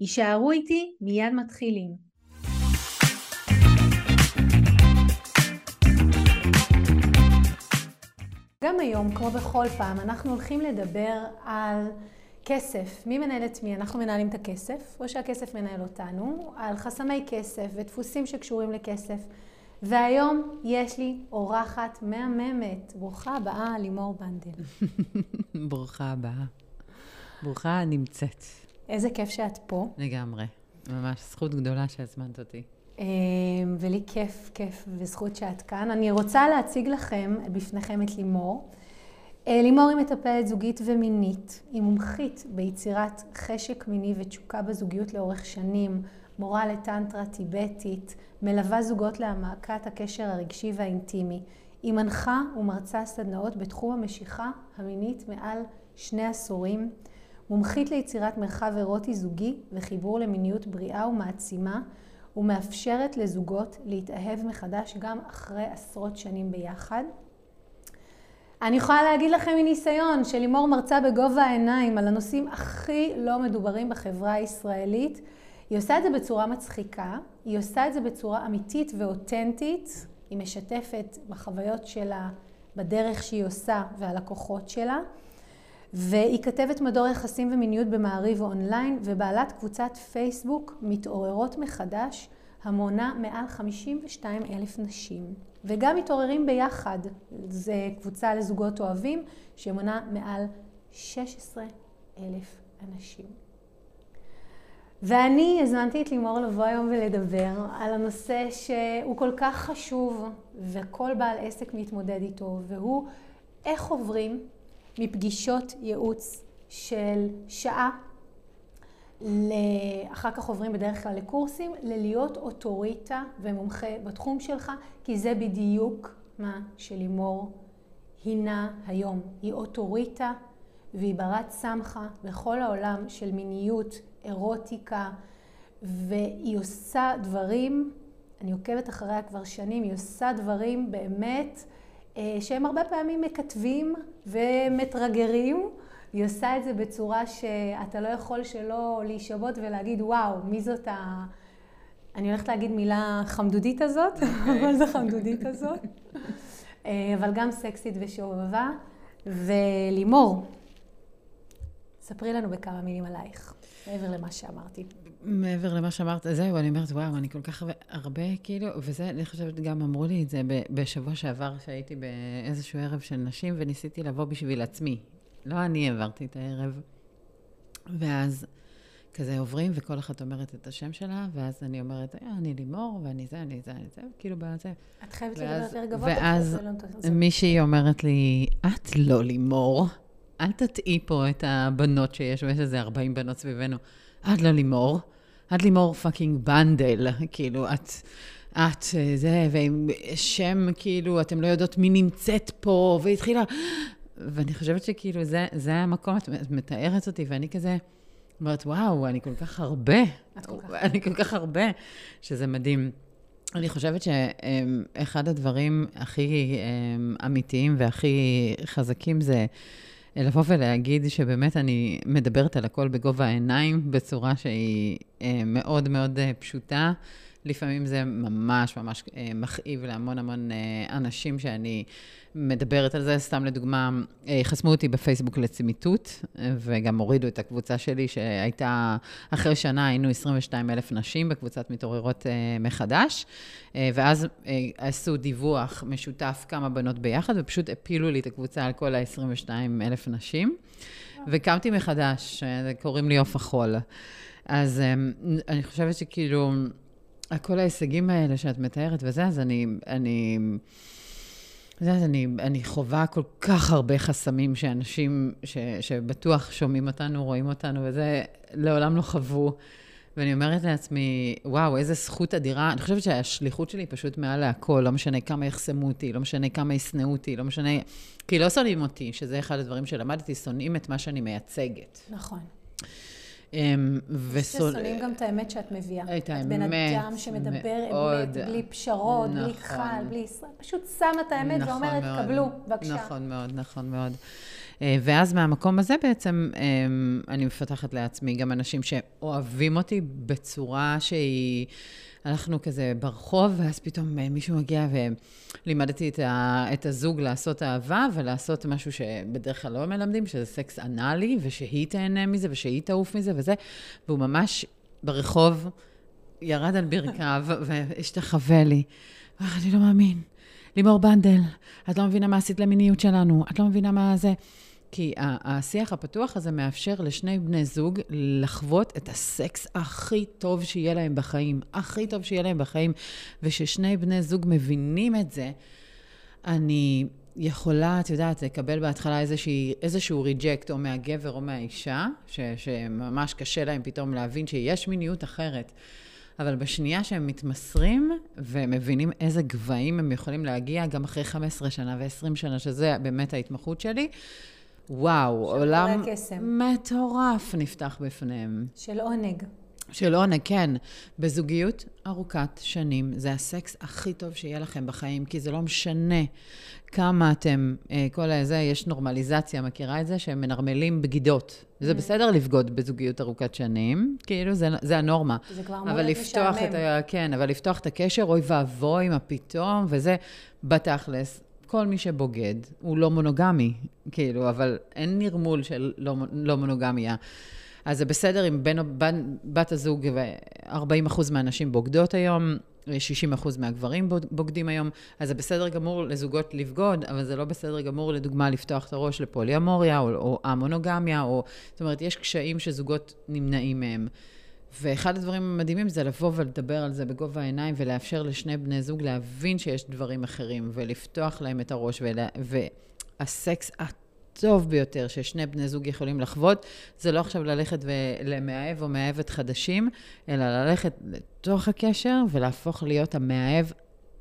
יישארו איתי, מיד מתחילים. גם היום, כמו בכל פעם, אנחנו הולכים לדבר על כסף. מי מנהל את מי? אנחנו מנהלים את הכסף, או שהכסף מנהל אותנו, על חסמי כסף ודפוסים שקשורים לכסף. והיום יש לי אורחת מהממת. ברוכה הבאה, לימור בנדל. ברוכה הבאה. ברוכה נמצאת. איזה כיף שאת פה. לגמרי. ממש זכות גדולה שהזמנת אותי. אמ, ולי כיף, כיף וזכות שאת כאן. אני רוצה להציג לכם, בפניכם את לימור. אה, לימור היא מטפלת זוגית ומינית. היא מומחית ביצירת חשק מיני ותשוקה בזוגיות לאורך שנים, מורה לטנטרה טיבטית, מלווה זוגות להעמקת הקשר הרגשי והאינטימי. היא מנחה ומרצה סדנאות בתחום המשיכה המינית מעל שני עשורים. מומחית ליצירת מרחב אירוטי זוגי וחיבור למיניות בריאה ומעצימה, ומאפשרת לזוגות להתאהב מחדש גם אחרי עשרות שנים ביחד. אני יכולה להגיד לכם מניסיון שלימור מרצה בגובה העיניים על הנושאים הכי לא מדוברים בחברה הישראלית. היא עושה את זה בצורה מצחיקה, היא עושה את זה בצורה אמיתית ואותנטית, היא משתפת בחוויות שלה, בדרך שהיא עושה והלקוחות שלה. והיא כתבת מדור יחסים ומיניות במעריב אונליין ובעלת קבוצת פייסבוק מתעוררות מחדש המונה מעל 52 אלף נשים. וגם מתעוררים ביחד, זו קבוצה לזוגות אוהבים שמונה מעל 16 אלף אנשים. ואני הזמנתי את לימור לבוא היום ולדבר על הנושא שהוא כל כך חשוב וכל בעל עסק מתמודד איתו, והוא איך עוברים מפגישות ייעוץ של שעה, אחר כך עוברים בדרך כלל לקורסים, ללהיות אוטוריטה ומומחה בתחום שלך, כי זה בדיוק מה שלימור הינה היום. היא אוטוריטה והיא ברת סמכה בכל העולם של מיניות, אירוטיקה, והיא עושה דברים, אני עוקבת אחריה כבר שנים, היא עושה דברים באמת שהם הרבה פעמים מקטבים ומתרגרים. היא עושה את זה בצורה שאתה לא יכול שלא להישבות ולהגיד, וואו, מי זאת ה... אני הולכת להגיד מילה חמדודית הזאת. אוקיי. אבל זה חמדודית הזאת. אה, אבל גם סקסית ושובבה. ולימור, ספרי לנו בכמה מילים עלייך, מעבר למה שאמרתי. מעבר למה שאמרת, זהו, אני אומרת, וואו, אני כל כך הרבה, הרבה כאילו, וזה, אני חושבת, גם אמרו לי את זה בשבוע שעבר, שהייתי באיזשהו ערב של נשים, וניסיתי לבוא בשביל עצמי. לא אני העברתי את הערב. ואז כזה עוברים, וכל אחת אומרת את השם שלה, ואז אני אומרת, אה, אני לימור, ואני זה, אני זה, אני זה, כאילו בזה. את חייבת לדבר יותר גבוה. ואז מישהי אומרת לי, את לא לימור, אל תטעי פה את הבנות שיש, ויש איזה 40 בנות סביבנו. את לא לימור, את לימור fucking בנדל, כאילו, את... את אה, זה, ועם שם, כאילו, אתם לא יודעות מי נמצאת פה, והתחילה... ואני חושבת שכאילו, זה, זה המקום, את, מתארת אותי, ואני כזה אומרת, וואו, אני כל כך הרבה. את כל כך. אני כל כך הרבה, שזה מדהים. אני חושבת שאחד הדברים הכי אמ, אמיתיים והכי חזקים זה... לבוא ולהגיד שבאמת אני מדברת על הכל בגובה העיניים, בצורה שהיא אה, מאוד מאוד אה, פשוטה. לפעמים זה ממש ממש אה, מכאיב להמון המון אנשים שאני מדברת על זה. סתם לדוגמה, חסמו אותי בפייסבוק לצמיתות, וגם הורידו את הקבוצה שלי, שהייתה, אחרי שנה היינו 22 אלף נשים בקבוצת מתעוררות מחדש, ואז עשו דיווח משותף כמה בנות ביחד, ופשוט הפילו לי את הקבוצה על כל ה-22 אלף נשים, וקמתי מחדש, קוראים לי עוף החול. אז אני חושבת שכאילו, כל ההישגים האלה שאת מתארת וזה, אז אני... אני את יודעת, אני, אני חווה כל כך הרבה חסמים שאנשים ש, שבטוח שומעים אותנו, רואים אותנו, וזה לעולם לא חוו. ואני אומרת לעצמי, וואו, איזה זכות אדירה. אני חושבת שהשליחות שלי פשוט מעל להכל, לא משנה כמה יחסמו אותי, לא משנה כמה ישנאו אותי, לא משנה... כי לא שונאים אותי, שזה אחד הדברים שלמדתי, שונאים את מה שאני מייצגת. נכון. אמ, ושונא... ששונאים גם את האמת שאת מביאה. את האמת, בן אדם שמדבר אמת, בלי פשרות, נכון. בלי חל, בלי ישראל, פשוט שמה את האמת נכון ואומרת, מאוד, קבלו, בבקשה. נכון מאוד, נכון מאוד. אה, ואז מהמקום הזה בעצם אמ, אני מפתחת לעצמי גם אנשים שאוהבים אותי בצורה שהיא... הלכנו כזה ברחוב, ואז פתאום אה, מישהו מגיע ולימדתי את, ה, את הזוג לעשות אהבה ולעשות משהו שבדרך כלל לא מלמדים, שזה סקס אנאלי, ושהיא תהנה מזה ושהיא תעוף מזה וזה, והוא ממש ברחוב ירד על ברכיו והשתחווה לי. אני לא מאמין. לימור בנדל, את לא מבינה מה עשית למיניות שלנו, את לא מבינה מה זה. כי השיח הפתוח הזה מאפשר לשני בני זוג לחוות את הסקס הכי טוב שיהיה להם בחיים, הכי טוב שיהיה להם בחיים, וששני בני זוג מבינים את זה, אני יכולה, את יודעת, לקבל בהתחלה איזושהי, איזשהו reject, או מהגבר או מהאישה, ש, שממש קשה להם פתאום להבין שיש מיניות אחרת. אבל בשנייה שהם מתמסרים ומבינים איזה גבהים הם יכולים להגיע, גם אחרי 15 שנה ו-20 שנה, שזה באמת ההתמחות שלי, וואו, עולם מטורף נפתח בפניהם. של עונג. של עונג, כן. בזוגיות ארוכת שנים, זה הסקס הכי טוב שיהיה לכם בחיים, כי זה לא משנה כמה אתם, אה, כל הזה, יש נורמליזציה, מכירה את זה? שהם מנרמלים בגידות. זה mm. בסדר לבגוד בזוגיות ארוכת שנים, כאילו, זה, זה הנורמה. זה כבר אמור להיות משעמם. כן, אבל לפתוח את הקשר, אוי ואבוי, מה פתאום, וזה בתכלס. כל מי שבוגד הוא לא מונוגמי, כאילו, אבל אין נרמול של לא, לא מונוגמיה. אז זה בסדר אם בן, בן, בת הזוג ו-40% מהנשים בוגדות היום, 60% מהגברים בוגדים היום, אז זה בסדר גמור לזוגות לבגוד, אבל זה לא בסדר גמור, לדוגמה, לפתוח את הראש לפוליאמוריה או, או המונוגמיה, או... זאת אומרת, יש קשיים שזוגות נמנעים מהם. ואחד הדברים המדהימים זה לבוא ולדבר על זה בגובה העיניים ולאפשר לשני בני זוג להבין שיש דברים אחרים ולפתוח להם את הראש. ולה... והסקס הטוב ביותר ששני בני זוג יכולים לחוות, זה לא עכשיו ללכת למאהב או מאהבת חדשים, אלא ללכת לתוך הקשר ולהפוך להיות המאהב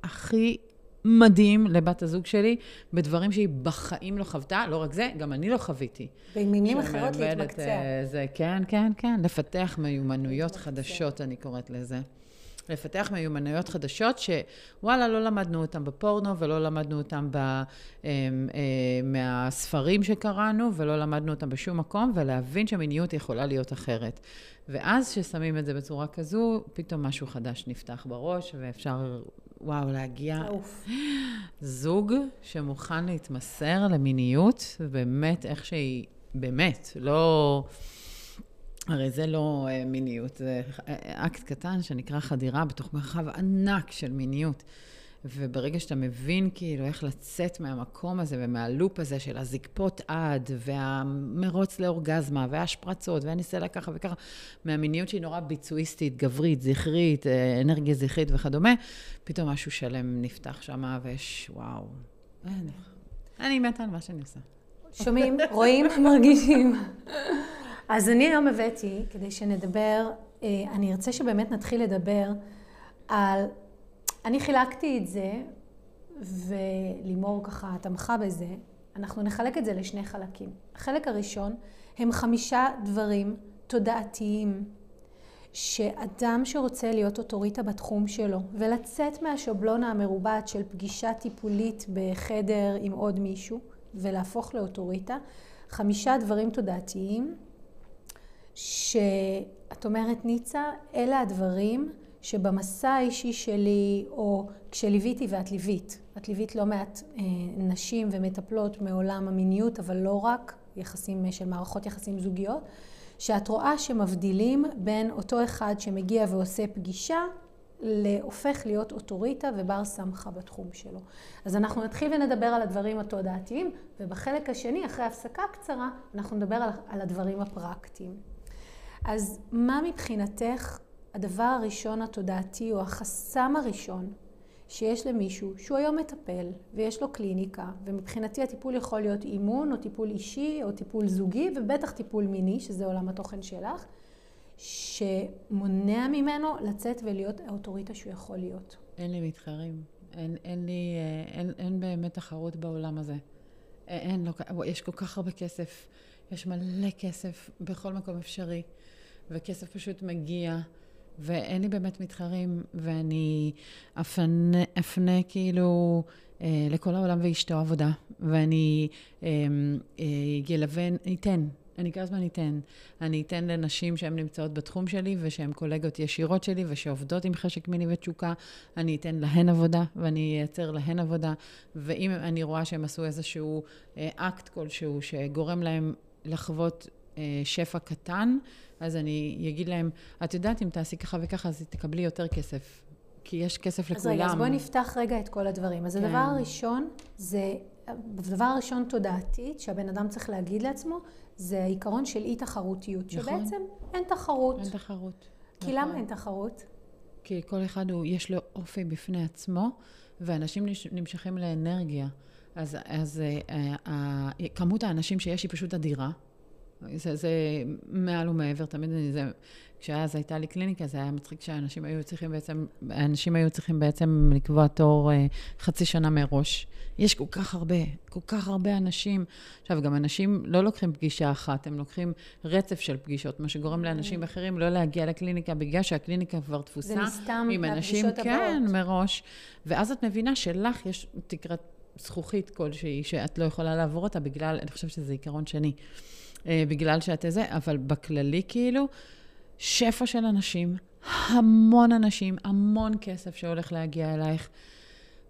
הכי מדהים לבת הזוג שלי, בדברים שהיא בחיים לא חוותה, לא רק זה, גם אני לא חוויתי. במילים אחרות להתמקצע. אה, זה, כן, כן, כן, לפתח מיומנויות חדשות, אני קוראת לזה. לפתח מיומנויות חדשות שוואלה, לא למדנו אותן בפורנו ולא למדנו אותן ב, אה, אה, מהספרים שקראנו ולא למדנו אותן בשום מקום, ולהבין שמיניות יכולה להיות אחרת. ואז כששמים את זה בצורה כזו, פתאום משהו חדש נפתח בראש, ואפשר וואו, להגיע... לעוף. זוג שמוכן להתמסר למיניות, ובאמת, איך שהיא, באמת, לא... הרי זה לא אה, מיניות, זה אקט קטן שנקרא חדירה בתוך מרחב ענק של מיניות. וברגע שאתה מבין כאילו איך לצאת מהמקום הזה ומהלופ הזה של הזקפות עד, והמרוץ לאורגזמה, וההשפרצות, והניסה ככה וככה, מהמיניות שהיא נורא ביצועיסטית, גברית, זכרית, אה, אנרגיה זכרית וכדומה, פתאום משהו שלם נפתח שם, ויש, וואו. אני מתה על מה שאני עושה. שומעים, רואים, מרגישים. אז אני היום הבאתי, כדי שנדבר, אה, אני ארצה שבאמת נתחיל לדבר על אני חילקתי את זה, ולימור ככה תמכה בזה. אנחנו נחלק את זה לשני חלקים. החלק הראשון הם חמישה דברים תודעתיים שאדם שרוצה להיות אוטוריטה בתחום שלו ולצאת מהשבלונה המרובעת של פגישה טיפולית בחדר עם עוד מישהו ולהפוך לאוטוריטה, חמישה דברים תודעתיים שאת אומרת ניצה, אלה הדברים שבמסע האישי שלי, או כשליוויתי ואת ליווית, את ליווית לא מעט אה, נשים ומטפלות מעולם המיניות, אבל לא רק, יחסים אה, של מערכות יחסים זוגיות, שאת רואה שמבדילים בין אותו אחד שמגיע ועושה פגישה, להופך להיות אוטוריטה ובר סמכה בתחום שלו. אז אנחנו נתחיל ונדבר על הדברים התודעתיים, ובחלק השני, אחרי הפסקה קצרה, אנחנו נדבר על, על הדברים הפרקטיים. אז מה מבחינתך הדבר הראשון התודעתי או החסם הראשון שיש למישהו שהוא היום מטפל ויש לו קליניקה ומבחינתי הטיפול יכול להיות אימון או טיפול אישי או טיפול זוגי ובטח טיפול מיני שזה עולם התוכן שלך שמונע ממנו לצאת ולהיות האוטוריטה שהוא יכול להיות. אין לי מתחרים. אין, אין לי, אה, אין, אין באמת תחרות בעולם הזה. אין, לא, יש כל כך הרבה כסף. יש מלא כסף בכל מקום אפשרי, וכסף פשוט מגיע, ואין לי באמת מתחרים, ואני אפנה, אפנה כאילו אה, לכל העולם ואשתו עבודה, ואני אה, אה, ילווה, אתן, אני כל הזמן אתן. אני אתן לנשים שהן נמצאות בתחום שלי ושהן קולגות ישירות שלי ושעובדות עם חשק מיני ותשוקה, אני אתן להן עבודה ואני אייצר להן עבודה. ואם אני רואה שהם עשו איזשהו אה, אקט כלשהו שגורם להם לחוות אה, שפע קטן, אז אני אגיד להם, את יודעת, אם תעשי ככה וככה, אז תקבלי יותר כסף. כי יש כסף לכולם. אז רגע, אז בואי נפתח רגע את כל הדברים. אז כן. הדבר הראשון זה, הדבר הראשון תודעתית, שהבן אדם צריך להגיד לעצמו, זה העיקרון של אי תחרותיות, נכון. שבעצם אין תחרות. אין תחרות. כי נכון. למה אין תחרות? כי כל אחד הוא, יש לו אופי בפני עצמו, ואנשים נמשכים לאנרגיה. אז, אז אה, אה, כמות האנשים שיש היא פשוט אדירה. זה, זה מעל ומעבר, תמיד אני, זה, כשאז הייתה לי קליניקה, זה היה מצחיק שאנשים היו צריכים בעצם, האנשים היו צריכים בעצם לקבוע תור אה, חצי שנה מראש. יש כל כך הרבה, כל כך הרבה אנשים. עכשיו, גם אנשים לא לוקחים פגישה אחת, הם לוקחים רצף של פגישות, מה שגורם לאנשים אחרים לא להגיע לקליניקה, בגלל שהקליניקה כבר תפוסה. זה מסתם עם אנשים, כן, מראש. ואז את מבינה שלך יש תקרת זכוכית כלשהי, שאת לא יכולה לעבור אותה בגלל, אני חושבת שזה עיקרון שני. אה, בגלל שאת זה, אבל בכללי כאילו, שפע של אנשים, המון אנשים, המון כסף שהולך להגיע אלייך,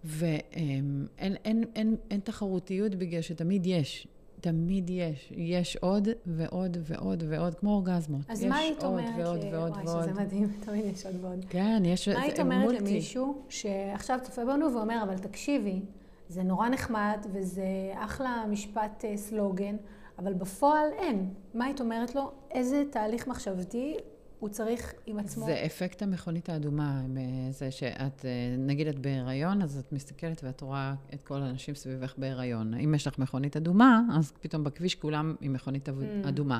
ואין אין, אין, אין, אין תחרותיות בגלל שתמיד יש. תמיד יש. יש עוד ועוד ועוד ועוד, כמו אורגזמות. אז מה היית אומרת? ועוד ועוד ועוד. וואי, שזה מדהים, תמיד יש עוד ועוד. כן, יש... מה היית אומרת למישהו שעכשיו צופה בנו ואומר, אבל תקשיבי, זה נורא נחמד וזה אחלה משפט אה, סלוגן, אבל בפועל אין. מה היית אומרת לו? איזה תהליך מחשבתי הוא צריך עם עצמו? זה אפקט המכונית האדומה. זה שאת, אה, נגיד את בהיריון, אז את מסתכלת ואת רואה את כל האנשים סביבך בהיריון. אם יש לך מכונית אדומה, אז פתאום בכביש כולם עם מכונית mm. אדומה.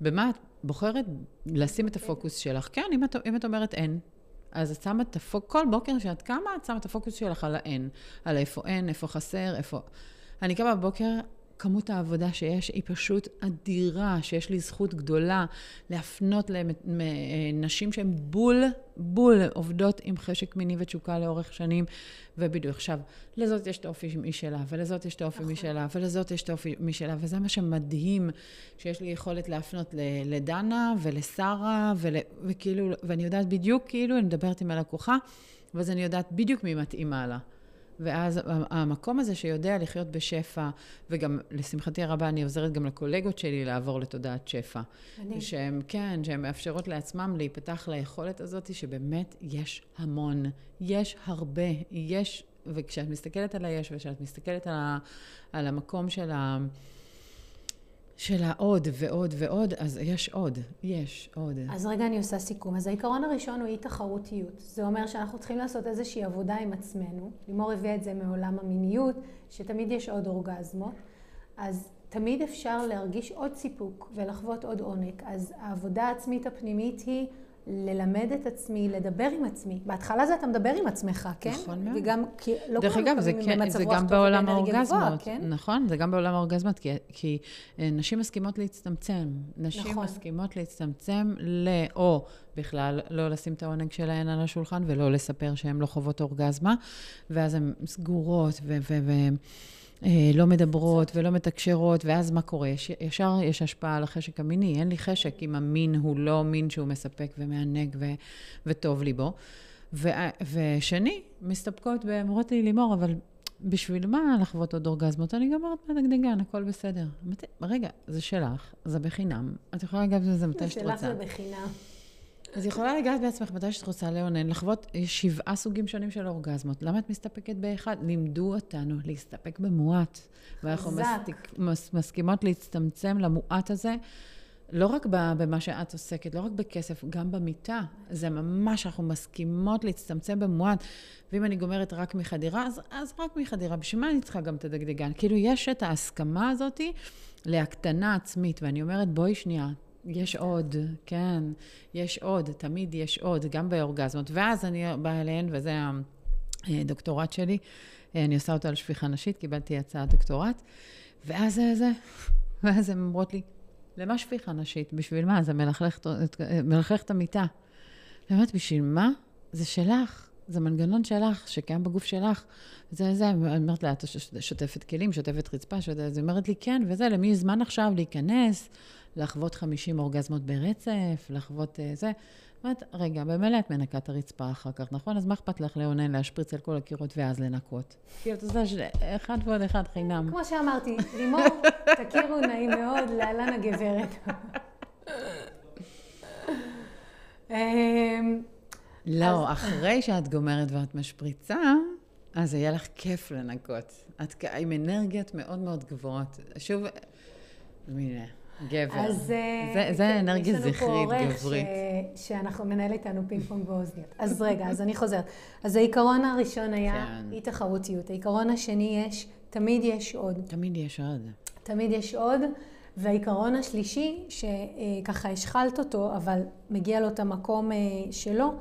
במה את בוחרת לשים את הפוקוס שלך? כן, אם את, אם את אומרת אין, אז את שמה את הפוקוס, כל בוקר שאת קמה, את שמה את הפוקוס שלך על האין. על איפה אין, איפה חסר, איפה... אני קמה בבוקר, כמות העבודה שיש היא פשוט אדירה, שיש לי זכות גדולה להפנות לנשים שהן בול, בול עובדות עם חשק מיני ותשוקה לאורך שנים, ובדיוק עכשיו, לזאת יש את האופי משלה, ולזאת יש את האופי נכון. משלה, ולזאת יש את האופי משלה, וזה מה שמדהים, שיש לי יכולת להפנות לדנה ולשרה, ול, וכאילו, ואני יודעת בדיוק, כאילו, אני מדברת עם הלקוחה, ואז אני יודעת בדיוק מי מתאימה לה. ואז המקום הזה שיודע לחיות בשפע, וגם לשמחתי הרבה אני עוזרת גם לקולגות שלי לעבור לתודעת שפע. אני. שהן, כן, שהן מאפשרות לעצמם להיפתח ליכולת הזאת שבאמת יש המון, יש הרבה, יש, וכשאת מסתכלת על היש וכשאת מסתכלת על, ה, על המקום של ה... של העוד ועוד ועוד, אז יש עוד, יש עוד. אז רגע אני עושה סיכום. אז העיקרון הראשון הוא אי תחרותיות. זה אומר שאנחנו צריכים לעשות איזושהי עבודה עם עצמנו. לימור הביאה את זה מעולם המיניות, שתמיד יש עוד אורגזמות. אז תמיד אפשר להרגיש עוד סיפוק ולחוות עוד עונג. אז העבודה העצמית הפנימית היא ללמד את עצמי, לדבר עם עצמי. בהתחלה זה אתה מדבר עם עצמך, כן? נכון מאוד. וגם, כי לא דרך אגב, זה, כן, זה גם בעולם האורגזמות. כן? נכון, זה גם בעולם האורגזמות, כי, כי אה, נשים מסכימות להצטמצם. נשים נכון. מסכימות להצטמצם ל... או בכלל לא לשים את העונג שלהן על השולחן ולא לספר שהן לא חוות אורגזמה, ואז הן סגורות ו... ו, ו לא מדברות ולא מתקשרות, ואז מה קורה? יש, ישר יש השפעה על החשק המיני. אין לי חשק אם המין הוא לא מין שהוא מספק ומענג ו, וטוב לי בו. ו, ושני, מסתפקות ואומרות לי, לימור, אבל בשביל מה לחוות עוד אורגזמות? אני גמרת מהדגדגן, הכל בסדר. רגע, זה שלך, זה בחינם. את יכולה לגעת בזה מתי שאת רוצה. זה שלך זה בחינם. אז יכולה לגעת בעצמך מתי שאת רוצה לאונן, לחוות שבעה סוגים שונים של אורגזמות. למה את מסתפקת באחד? לימדו אותנו להסתפק במועט. ואנחנו מסתיק, מס, מסכימות להצטמצם למועט הזה, לא רק במה שאת עוסקת, לא רק בכסף, גם במיטה. זה ממש, אנחנו מסכימות להצטמצם במועט. ואם אני גומרת רק מחדירה, אז, אז רק מחדירה. בשביל מה אני צריכה גם את הדגדגן? כאילו, יש את ההסכמה הזאתי להקטנה עצמית, ואני אומרת, בואי שנייה, יש עוד, כן, יש עוד, תמיד יש עוד, גם באורגזמות. ואז אני באה אליהן, וזה הדוקטורט שלי, אני עושה אותו על שפיכה נשית, קיבלתי הצעת דוקטורט, ואז זה, ואז הן אומרות לי, למה שפיכה נשית? בשביל מה? זה מלכלך את המיטה. אני אומרת, בשביל מה? זה שלך, זה מנגנון שלך, שקיים בגוף שלך. זה, זה, אני אומרת לה, את שוטפת כלים, שוטפת רצפה, שוטפת... אז היא אומרת לי, כן, וזה, למי זמן עכשיו להיכנס, לחוות 50 אורגזמות ברצף, לחוות uh, זה. אומרת, רגע, במילא את מנקה את הרצפה אחר כך, נכון? אז מה אכפת לך לאונן, להשפריץ על כל הקירות ואז לנקות? כאילו, אתה יודע, אחד ועוד אחד חינם. כמו שאמרתי, לימור, תכירו, נעים מאוד, להלן הגברת. אמ, לא, אחרי שאת גומרת ואת משפריצה, אז יהיה לך כיף לנקות. את עם אנרגיות מאוד מאוד גבוהות. שוב, הנה, גבר. אז אה, זה, זה כן, אנרגיה זכרית, גברית. ש... שאנחנו מנהל איתנו פינג פונג באוזניות. אז רגע, אז אני חוזרת. אז העיקרון הראשון היה כן. אי תחרותיות. העיקרון השני יש, תמיד יש עוד. תמיד יש עוד. תמיד יש עוד. והעיקרון השלישי, שככה השחלת אותו, אבל מגיע לו את המקום אה, שלו,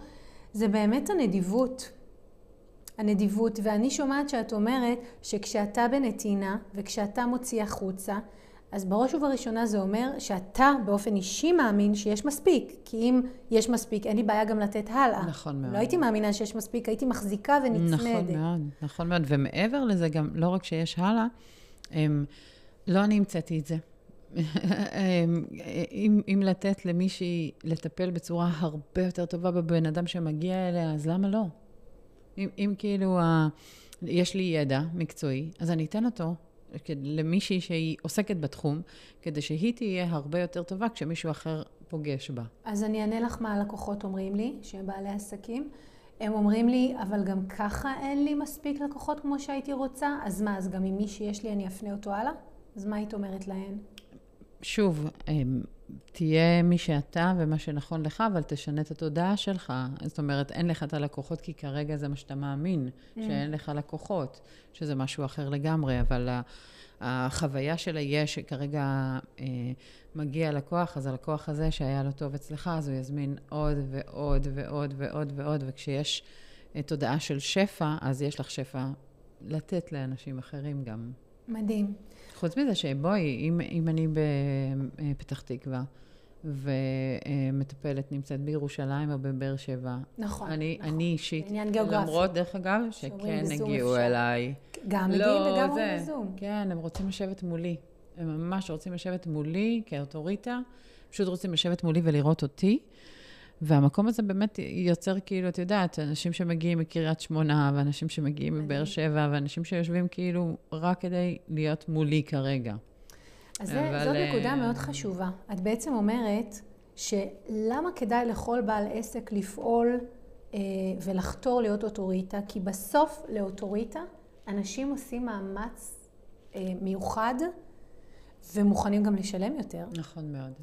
זה באמת הנדיבות. הנדיבות, ואני שומעת שאת אומרת שכשאתה בנתינה וכשאתה מוציא החוצה, אז בראש ובראשונה זה אומר שאתה באופן אישי מאמין שיש מספיק. כי אם יש מספיק, אין לי בעיה גם לתת הלאה. נכון מאוד. לא הייתי מאמינה שיש מספיק, הייתי מחזיקה ונצמדת. נכון מאוד, נכון מאוד. ומעבר לזה, גם לא רק שיש הלאה, הם, לא אני המצאתי את זה. אם, אם לתת למישהי לטפל בצורה הרבה יותר טובה בבן אדם שמגיע אליה, אז למה לא? אם, אם כאילו ה, יש לי ידע מקצועי, אז אני אתן אותו למישהי שהיא עוסקת בתחום, כדי שהיא תהיה הרבה יותר טובה כשמישהו אחר פוגש בה. אז אני אענה לך מה הלקוחות אומרים לי, שהם בעלי עסקים. הם אומרים לי, אבל גם ככה אין לי מספיק לקוחות כמו שהייתי רוצה, אז מה, אז גם עם מי שיש לי אני אפנה אותו הלאה? אז מה היית אומרת להן? שוב, אמ, תהיה מי שאתה ומה שנכון לך, אבל תשנה את התודעה שלך. זאת אומרת, אין לך את הלקוחות, כי כרגע זה מה שאתה מאמין, mm. שאין לך לקוחות, שזה משהו אחר לגמרי, אבל החוויה של היש שכרגע אה, מגיע לקוח, אז הלקוח הזה שהיה לו טוב אצלך, אז הוא יזמין עוד ועוד ועוד ועוד ועוד, וכשיש אה, תודעה של שפע, אז יש לך שפע לתת לאנשים אחרים גם. מדהים. חוץ מזה שבואי, אם, אם אני בפתח תקווה, ומטפלת נמצאת בירושלים או בבאר שבע. נכון. אני, נכון. אני אישית, עניין גיאוגרפי. למרות, דרך אגב, שכן הגיעו אפשר. אליי. גם לא, מגיעים וגם אומרים בזום. כן, הם רוצים לשבת מולי. הם ממש רוצים לשבת מולי כאוטוריטה, פשוט רוצים לשבת מולי ולראות אותי. והמקום הזה באמת יוצר כאילו, את יודעת, אנשים שמגיעים מקריית שמונה, ואנשים שמגיעים מבאר שבע, ואנשים שיושבים כאילו רק כדי להיות מולי כרגע. אז אבל... זאת נקודה uh... מאוד חשובה. את בעצם אומרת שלמה כדאי לכל בעל עסק לפעול אה, ולחתור להיות אוטוריטה? כי בסוף לאוטוריטה אנשים עושים מאמץ אה, מיוחד ומוכנים גם לשלם יותר. נכון מאוד.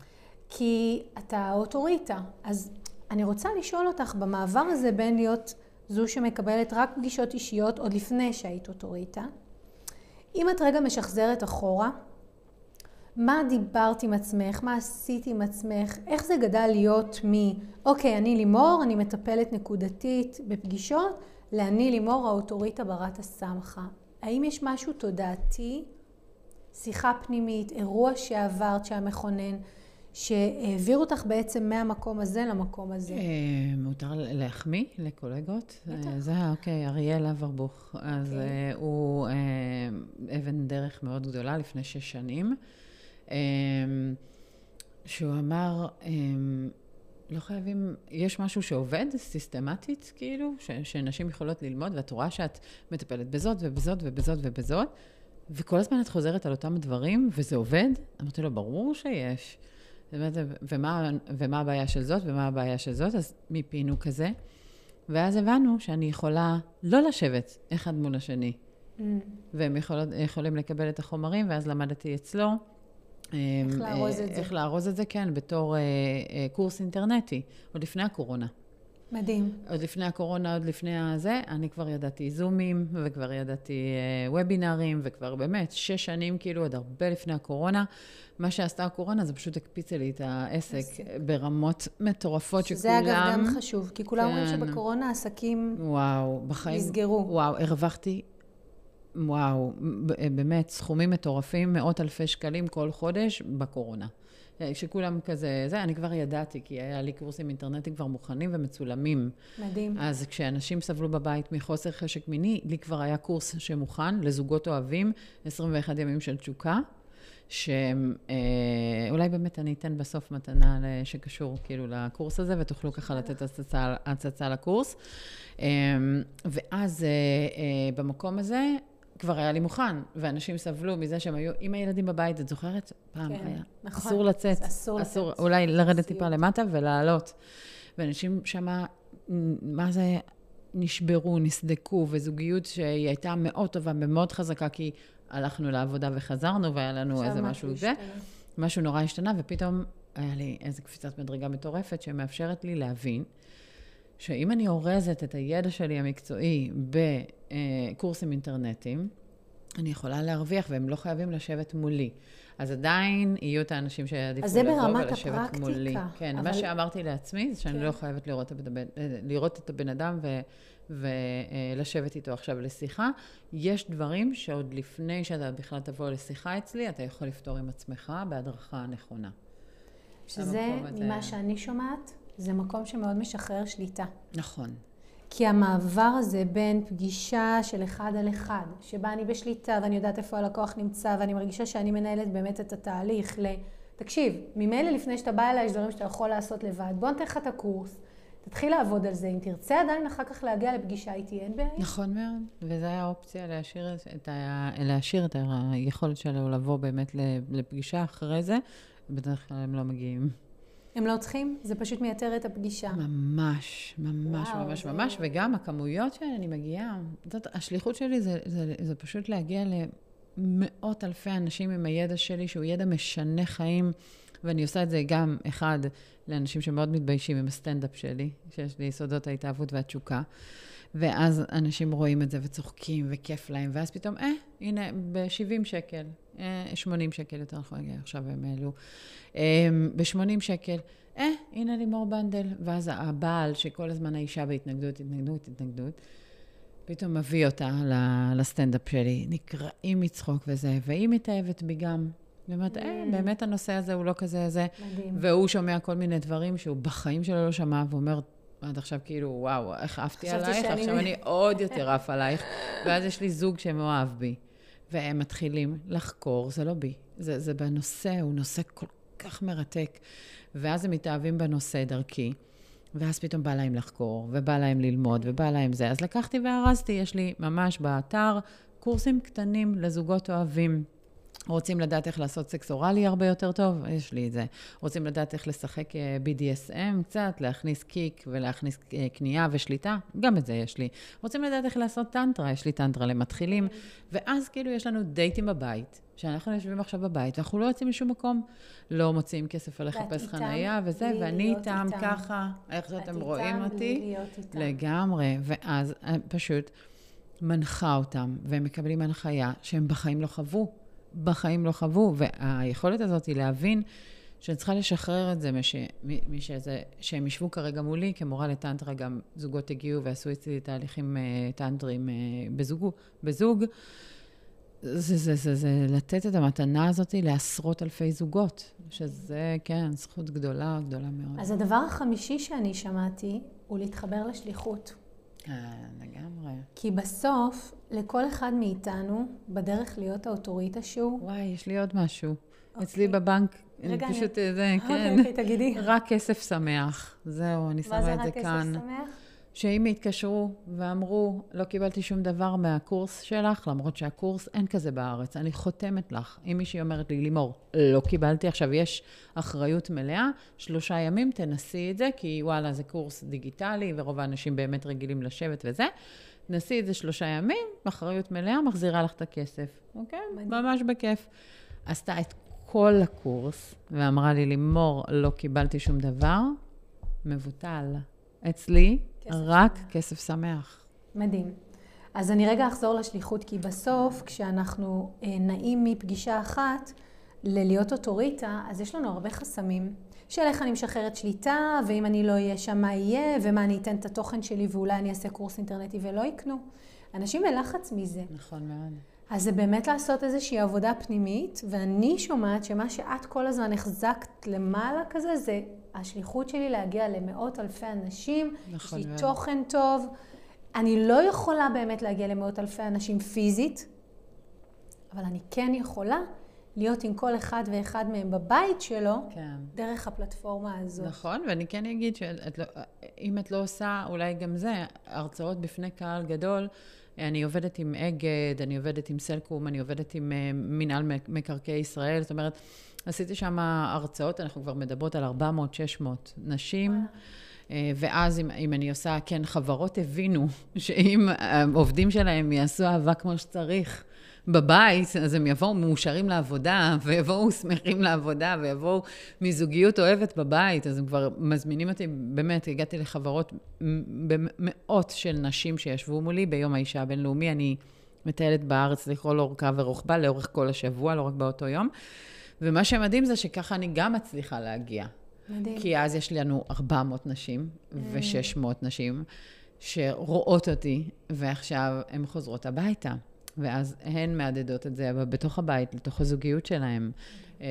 כי אתה אוטוריטה. אז אני רוצה לשאול אותך, במעבר הזה בין להיות זו שמקבלת רק פגישות אישיות עוד לפני שהיית אוטוריטה, אם את רגע משחזרת אחורה, מה דיברת עם עצמך, מה עשית עם עצמך, איך זה גדל להיות מ, אוקיי, אני לימור, אני מטפלת נקודתית בפגישות, לאני לימור האוטוריטה ברת הסמכה. האם יש משהו תודעתי, שיחה פנימית, אירוע שעברת שהיה מכונן, שהעביר אותך בעצם מהמקום הזה למקום הזה. אה, מותר להחמיא לקולגות? בטח. אה, זה, אוקיי, אריאל אברבוך. אז אוקיי. אה, הוא אבן דרך מאוד גדולה לפני שש שנים, שהוא אמר, לא חייבים, יש משהו שעובד סיסטמטית, כאילו, ש, שנשים יכולות ללמוד, ואת רואה שאת מטפלת בזאת ובזאת ובזאת ובזאת, וכל הזמן את חוזרת על אותם דברים, וזה עובד? אמרתי לו, ברור שיש. ומה, ומה הבעיה של זאת ומה הבעיה של זאת, אז מיפינו כזה. ואז הבנו שאני יכולה לא לשבת אחד מול השני. Mm. והם יכולות, יכולים לקבל את החומרים, ואז למדתי אצלו. איך אמ, לארוז את זה. איך לארוז את זה, כן, בתור אה, אה, קורס אינטרנטי, עוד לפני הקורונה. מדהים. עוד לפני הקורונה, עוד לפני הזה, אני כבר ידעתי זומים, וכבר ידעתי אה, וובינארים, וכבר באמת, שש שנים, כאילו, עוד הרבה לפני הקורונה. מה שעשתה הקורונה, זה פשוט הקפיצה לי את העסק עסק. ברמות מטורפות, שזה שכולם... אגב גם חשוב, כי כולם אומרים כן. שבקורונה עסקים וואו, בחיים... נסגרו. וואו, הרווחתי, וואו, ב- באמת, סכומים מטורפים, מאות אלפי שקלים כל חודש בקורונה. שכולם כזה, זה, אני כבר ידעתי, כי היה לי קורסים אינטרנטיים כבר מוכנים ומצולמים. מדהים. אז כשאנשים סבלו בבית מחוסר חשק מיני, לי כבר היה קורס שמוכן לזוגות אוהבים, 21 ימים של תשוקה, שאולי באמת אני אתן בסוף מתנה שקשור כאילו לקורס הזה, ותוכלו ככה לתת הצצה, הצצה לקורס. אה, ואז אה, אה, במקום הזה, כבר היה לי מוכן, ואנשים סבלו מזה שהם היו עם הילדים בבית, את זוכרת? פעם כן, היה. נכון. אסור לצאת. אסור אסור, לצאת. אולי לרדת. טיפה למטה ולעלות. ואנשים שמה, מה זה, נשברו, נסדקו, וזוגיות שהיא הייתה מאוד טובה ומאוד חזקה, כי הלכנו לעבודה וחזרנו, והיה לנו איזה משהו זה. משהו נורא השתנה, ופתאום היה לי איזו קפיצת מדרגה מטורפת שמאפשרת לי להבין שאם אני אורזת את הידע שלי המקצועי בקורסים אינטרנטיים, אני יכולה להרוויח, והם לא חייבים לשבת מולי. אז עדיין יהיו את האנשים שיעדיפו אז זה לבוא ברמת ולשבת הפרקטיקה, מולי. כן, אבל- מה שאמרתי לעצמי, זה שאני כן. לא חייבת לראות את הבן, אה, לראות את הבן אדם ו, ולשבת איתו עכשיו לשיחה. יש דברים שעוד לפני שאתה בכלל תבוא לשיחה אצלי, אתה יכול לפתור עם עצמך בהדרכה הנכונה. שזה, ממה שאני שומעת, זה מקום שמאוד משחרר שליטה. נכון. כי המעבר הזה בין פגישה של אחד על אחד, שבה אני בשליטה ואני יודעת איפה הלקוח נמצא ואני מרגישה שאני מנהלת באמת את התהליך ל... תקשיב, ממילא לפני שאתה בא אליי יש דברים שאתה יכול לעשות לבד. בוא נתן לך את הקורס, תתחיל לעבוד על זה. אם תרצה עדיין אחר כך להגיע לפגישה איתי, אין בעיה. נכון מאוד, וזו הייתה האופציה להשאיר את, ה, להשאיר את היכולת שלו לבוא באמת לפגישה אחרי זה, בדרך כלל הם לא מגיעים. הם לא צריכים, זה פשוט מייתר את הפגישה. ממש, ממש, וואו, ממש, זה- ממש, וגם הכמויות שאני מגיעה, זאת, השליחות שלי זה, זה, זה פשוט להגיע למאות אלפי אנשים עם הידע שלי, שהוא ידע משנה חיים, ואני עושה את זה גם, אחד, לאנשים שמאוד מתביישים עם הסטנדאפ שלי, שיש לי יסודות ההתאהבות והתשוקה. ואז אנשים רואים את זה וצוחקים וכיף להם, ואז פתאום, אה, הנה, ב-70 שקל, אה, 80 שקל יותר נכון, עכשיו הם העלו, אה, ב-80 שקל, אה, הנה לימור בנדל. ואז הבעל, שכל הזמן האישה בהתנגדות, התנגדות, התנגדות, פתאום מביא אותה לסטנדאפ שלי, נקרעים מצחוק וזה, והיא מתאהבת בי גם. אומרת, אה, באמת הנושא הזה הוא לא כזה זה. מדהים. והוא שומע כל מיני דברים שהוא בחיים שלו לא שמע, ואומר, עד עכשיו כאילו, וואו, איך עפתי עלייך, שאני- עכשיו אני עוד יותר עף עלייך. ואז יש לי זוג שמאוהב בי, והם מתחילים לחקור, זה לא בי, זה, זה בנושא, הוא נושא כל כך מרתק. ואז הם מתאהבים בנושא דרכי, ואז פתאום בא להם לחקור, ובא להם ללמוד, ובא להם זה. אז לקחתי וארזתי, יש לי ממש באתר קורסים קטנים לזוגות אוהבים. רוצים לדעת איך לעשות סקס אוראלי הרבה יותר טוב? יש לי את זה. רוצים לדעת איך לשחק אה, BDSM קצת, להכניס קיק ולהכניס אה, קנייה ושליטה? גם את זה יש לי. רוצים לדעת איך לעשות טנטרה? יש לי טנטרה למתחילים. ואז כאילו יש לנו דייטים בבית, שאנחנו יושבים עכשיו בבית, ואנחנו לא יוצאים לשום מקום. לא מוציאים כסף על לחפש חנייה וזה, ואני איתם. ככה, איך שאתם את רואים אותי. לגמרי, ואז אני פשוט מנחה אותם, והם מקבלים הנחיה שהם בחיים לא חוו. בחיים לא חוו, והיכולת הזאת היא להבין שאני צריכה לשחרר את זה, מש, מ- משזה, שהם ישבו כרגע מולי, כמורה לטנטרה, גם זוגות הגיעו ועשו אצלי תהליכים אה, טנטריים אה, בזוג, בזוג. זה, זה, זה, זה לתת את המתנה הזאת לעשרות אלפי זוגות, שזה, כן, זכות גדולה, גדולה מאוד. אז הדבר החמישי שאני שמעתי הוא להתחבר לשליחות. אה, לגמרי. כי בסוף, לכל אחד מאיתנו, בדרך להיות האוטוריטה שהוא, וואי, יש לי עוד משהו. אוקיי. אצלי בבנק, רגע, אני אני- פשוט, אה, זה, כן. אוקיי, תגידי. רק כסף שמח. זהו, אני מה שמה זה את רק זה כסף כאן. שמח? שאם יתקשרו ואמרו, לא קיבלתי שום דבר מהקורס שלך, למרות שהקורס אין כזה בארץ, אני חותמת לך. אם מישהי אומרת לי, לימור, לא קיבלתי, עכשיו יש אחריות מלאה, שלושה ימים תנסי את זה, כי וואלה, זה קורס דיגיטלי, ורוב האנשים באמת רגילים לשבת וזה. תנסי את זה שלושה ימים, אחריות מלאה, מחזירה לך את הכסף, אוקיי? מדהים. ממש בכיף. עשתה את כל הקורס, ואמרה לי, לימור, לא קיבלתי שום דבר, מבוטל. אצלי כסף רק שמח. כסף שמח. מדהים. אז אני רגע אחזור לשליחות, כי בסוף, כשאנחנו אה, נעים מפגישה אחת ללהיות אוטוריטה, אז יש לנו הרבה חסמים. של איך אני משחררת שליטה, ואם אני לא אהיה שם, מה יהיה, ומה אני אתן את התוכן שלי, ואולי אני אעשה קורס אינטרנטי ולא יקנו. אנשים בלחץ מזה. נכון מאוד. אז זה באמת לעשות איזושהי עבודה פנימית, ואני שומעת שמה שאת כל הזמן החזקת למעלה כזה, זה השליחות שלי להגיע למאות אלפי אנשים, נכון יש לי. תוכן טוב. אני לא יכולה באמת להגיע למאות אלפי אנשים פיזית, אבל אני כן יכולה להיות עם כל אחד ואחד מהם בבית שלו, כן. דרך הפלטפורמה הזאת. נכון, ואני כן אגיד שאם את לא עושה, אולי גם זה, הרצאות בפני קהל גדול, אני עובדת עם אגד, אני עובדת עם סלקום, אני עובדת עם אה, מינהל מקרקעי ישראל, זאת אומרת, עשיתי שם הרצאות, אנחנו כבר מדברות על 400-600 נשים. אה, ואז אם, אם אני עושה, כן, חברות הבינו שאם העובדים שלהם יעשו אהבה כמו שצריך בבית, אז הם יבואו מאושרים לעבודה, ויבואו שמחים לעבודה, ויבואו מזוגיות אוהבת בבית, אז הם כבר מזמינים אותי, באמת, הגעתי לחברות במאות של נשים שישבו מולי ביום האישה הבינלאומי. אני מטיילת בארץ לכל אורכה ורוחבה, לאורך כל השבוע, לא רק באותו יום. ומה שמדהים זה שככה אני גם מצליחה להגיע. מדהים. כי אז יש לנו 400 נשים ו-600 נשים שרואות אותי, ועכשיו הן חוזרות הביתה. ואז הן מהדהדות את זה בתוך הבית, לתוך הזוגיות שלהן,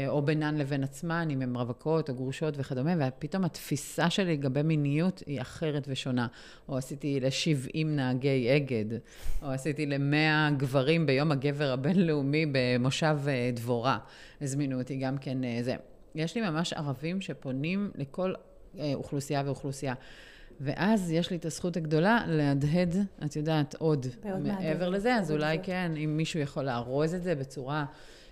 או בינן לבין עצמן, אם הן רווקות או גרושות וכדומה, ופתאום התפיסה שלי לגבי מיניות היא אחרת ושונה. או עשיתי ל-70 נהגי אגד, או עשיתי ל-100 גברים ביום הגבר הבינלאומי במושב אה, דבורה. הזמינו אותי גם כן אה, זה. יש לי ממש ערבים שפונים לכל אה, אוכלוסייה ואוכלוסייה. ואז יש לי את הזכות הגדולה להדהד, את יודעת, עוד מעבר לזה, אז אולי כן, אם מישהו יכול לארוז את זה בצורה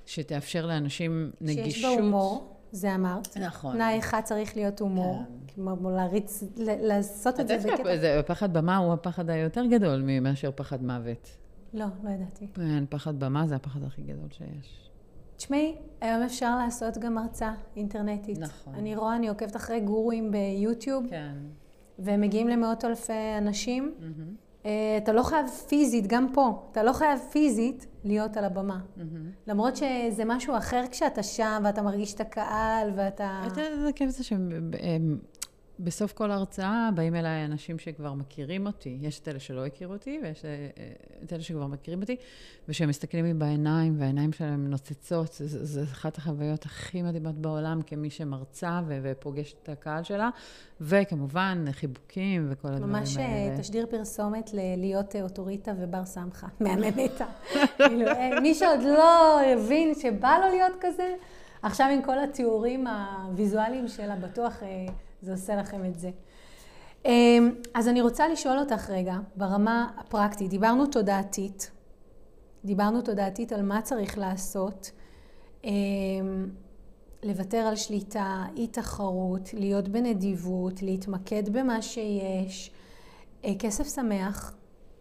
שתאפשר לאנשים נגישות. שיש בה הומור, זה אמרת. נכון. תנאי אחד צריך להיות הומור. כן. כמו להריץ, לעשות את זה בקטע. זה פחד במה הוא הפחד היותר גדול מאשר פחד מוות. לא, לא ידעתי. כן, פחד במה זה הפחד הכי גדול שיש. תשמעי, היום אפשר לעשות גם הרצאה אינטרנטית. נכון. אני רואה, אני עוקבת אחרי גורואים ביוטיוב. כן. והם מגיעים למאות אלפי אנשים. Mm-hmm. אתה לא חייב פיזית, גם פה, אתה לא חייב פיזית להיות על הבמה. Mm-hmm. למרות שזה משהו אחר כשאתה שם ואתה מרגיש את הקהל ואתה... זה כיף זה שהם... בסוף כל ההרצאה באים אליי אנשים שכבר מכירים אותי. יש את אלה שלא הכירו אותי, ויש את אלה שכבר מכירים אותי, ושהם מסתכלים לי בעיניים, והעיניים שלהם נוצצות. זו אחת החוויות הכי מדהימות בעולם, כמי שמרצה ופוגשת את הקהל שלה, וכמובן, חיבוקים וכל הדברים ממש אה, האלה. ממש תשדיר פרסומת להיות אוטוריטה ובר סמכה, מהממתה. כאילו, אה, מי שעוד לא הבין שבא לו להיות כזה, עכשיו עם כל התיאורים הוויזואליים שלה, בטוח... זה עושה לכם את זה. אמ, אז אני רוצה לשאול אותך רגע, ברמה הפרקטית, דיברנו תודעתית, דיברנו תודעתית על מה צריך לעשות, אמ, לוותר על שליטה, אי תחרות, להיות בנדיבות, להתמקד במה שיש, אה, כסף שמח,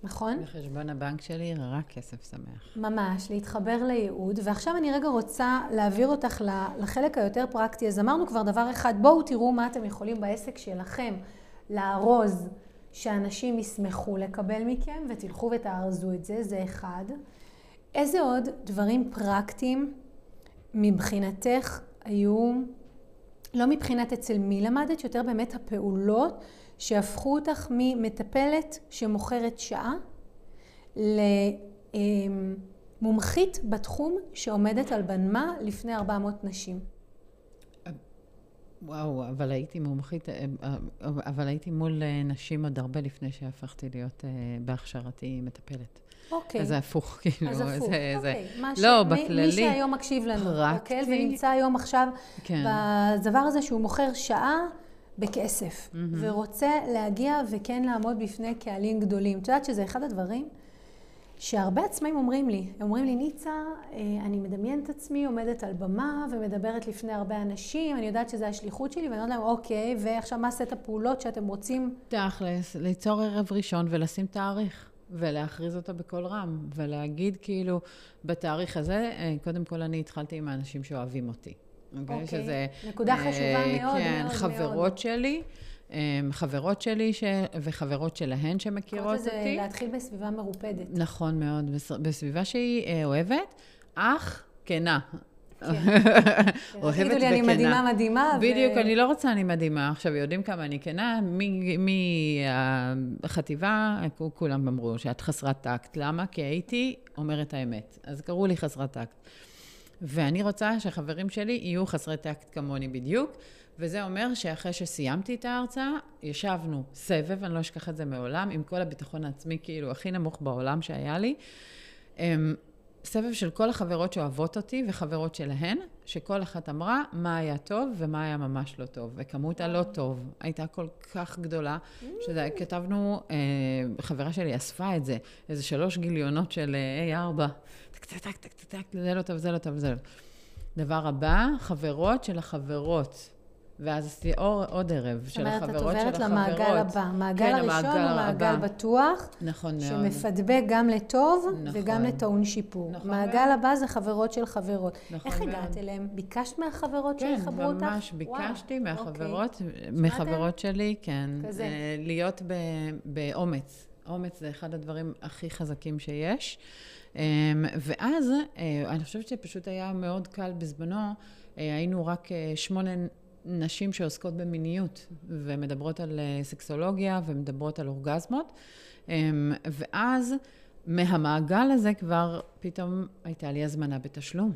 נכון? בחשבון הבנק שלי רק כסף שמח. ממש, להתחבר לייעוד. ועכשיו אני רגע רוצה להעביר אותך לחלק היותר פרקטי. אז אמרנו כבר דבר אחד, בואו תראו מה אתם יכולים בעסק שלכם לארוז, שאנשים ישמחו לקבל מכם, ותלכו ותארזו את זה, זה אחד. איזה עוד דברים פרקטיים מבחינתך היו, לא מבחינת אצל מי למדת, יותר באמת הפעולות שהפכו אותך ממטפלת שמוכרת שעה למומחית בתחום שעומדת על בנמה לפני 400 נשים. וואו, אבל הייתי מומחית, אבל הייתי מול נשים עוד הרבה לפני שהפכתי להיות בהכשרתי מטפלת. אוקיי. אז זה הפוך, כאילו. אז הפוך, זה, אוקיי. זה... מה לא, ש... בכללי... מי שהיום מקשיב לנו, פרקטי. אוקיי? ונמצא היום עכשיו כן. בדבר הזה שהוא מוכר שעה בכסף, mm-hmm. ורוצה להגיע וכן לעמוד בפני קהלים גדולים. את יודעת שזה אחד הדברים שהרבה עצמאים אומרים לי, הם אומרים לי, ניצה, אני מדמיינת את עצמי, עומדת על במה ומדברת לפני הרבה אנשים, אני יודעת שזו השליחות שלי, ואני אומרת להם, אוקיי, ועכשיו מה סט הפעולות שאתם רוצים? תכלס, ליצור ערב ראשון ולשים תאריך. ולהכריז אותו בקול רם, ולהגיד כאילו, בתאריך הזה, קודם כל אני התחלתי עם האנשים שאוהבים אותי. אוקיי, שזה, נקודה חשובה מאוד, כן, מאוד, חברות מאוד. שלי, אמ, חברות שלי ש... וחברות שלהן שמכירות קוראת לזה אותי. להתחיל בסביבה מרופדת. נכון מאוד, בס- בסביבה שהיא אה, אוהבת, אך כנה. אוהבת תגידו לי, אני וכנה. מדהימה מדהימה. בדיוק, אני לא רוצה אני מדהימה. עכשיו, יודעים כמה אני כנה? מהחטיבה, כולם אמרו שאת חסרת טקט. למה? כי הייתי אומרת האמת. אז קראו לי חסרת טקט. ואני רוצה שהחברים שלי יהיו חסרי טקט כמוני בדיוק, וזה אומר שאחרי שסיימתי את ההרצאה, ישבנו סבב, אני לא אשכח את זה מעולם, עם כל הביטחון העצמי כאילו הכי נמוך בעולם שהיה לי. אמ, סבב של כל החברות שאוהבות אותי וחברות שלהן, שכל אחת אמרה מה היה טוב ומה היה ממש לא טוב. וכמות הלא טוב הייתה כל כך גדולה, שזה, כתבנו, אה, חברה שלי אספה את זה, איזה שלוש גיליונות של אה, A4. טק, טק, טק, טק, טק, טק, זה לא טוב, זה לא טוב, זה לא טוב. דבר הבא, חברות של החברות. ואז עשיתי עוד, ערב זאת של אומרת, את החברות של עוברת החברות. למעגל הבא. מעגל כן, הראשון הוא מעגל הבא. בטוח, נכון מאוד. שמפדבק גם לטוב נכון. וגם לטעון שיפור. נכון מעגל מאוד. הבא זה חברות של חברות. נכון איך מאוד. הגעת אליהם? ביקשת מהחברות כן, שיחברו אותך? ממש וואו, ביקשתי אוקיי. מהחברות, מחברות שלי, כן. כזה. אה, להיות באומץ. אומץ זה אחד הדברים הכי חזקים שיש. אה, ואז, אה, אני חושבת שפשוט היה מאוד קל בזמנו, אה, היינו רק אה, שמונה נשים שעוסקות במיניות, ומדברות על סקסולוגיה ומדברות על אורגזמות. אה, ואז, מהמעגל הזה כבר פתאום הייתה לי הזמנה בתשלום.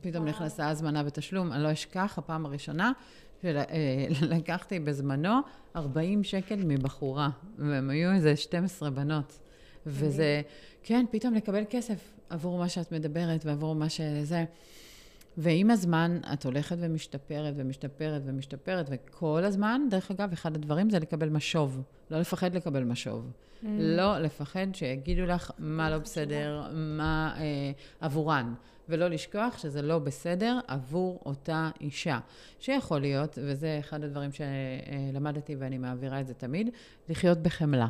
פתאום נכנסה הזמנה בתשלום, אני לא אשכח, הפעם הראשונה שלקחתי בזמנו 40 שקל מבחורה, והם היו איזה 12 בנות. וזה, כן, פתאום לקבל כסף עבור מה שאת מדברת ועבור מה שזה. ועם הזמן את הולכת ומשתפרת ומשתפרת ומשתפרת, וכל הזמן, דרך אגב, אחד הדברים זה לקבל משוב. לא לפחד לקבל משוב. Mm. לא לפחד שיגידו לך מה לא בסדר, מה אה, עבורן. ולא לשכוח שזה לא בסדר עבור אותה אישה. שיכול להיות, וזה אחד הדברים שלמדתי ואני מעבירה את זה תמיד, לחיות בחמלה.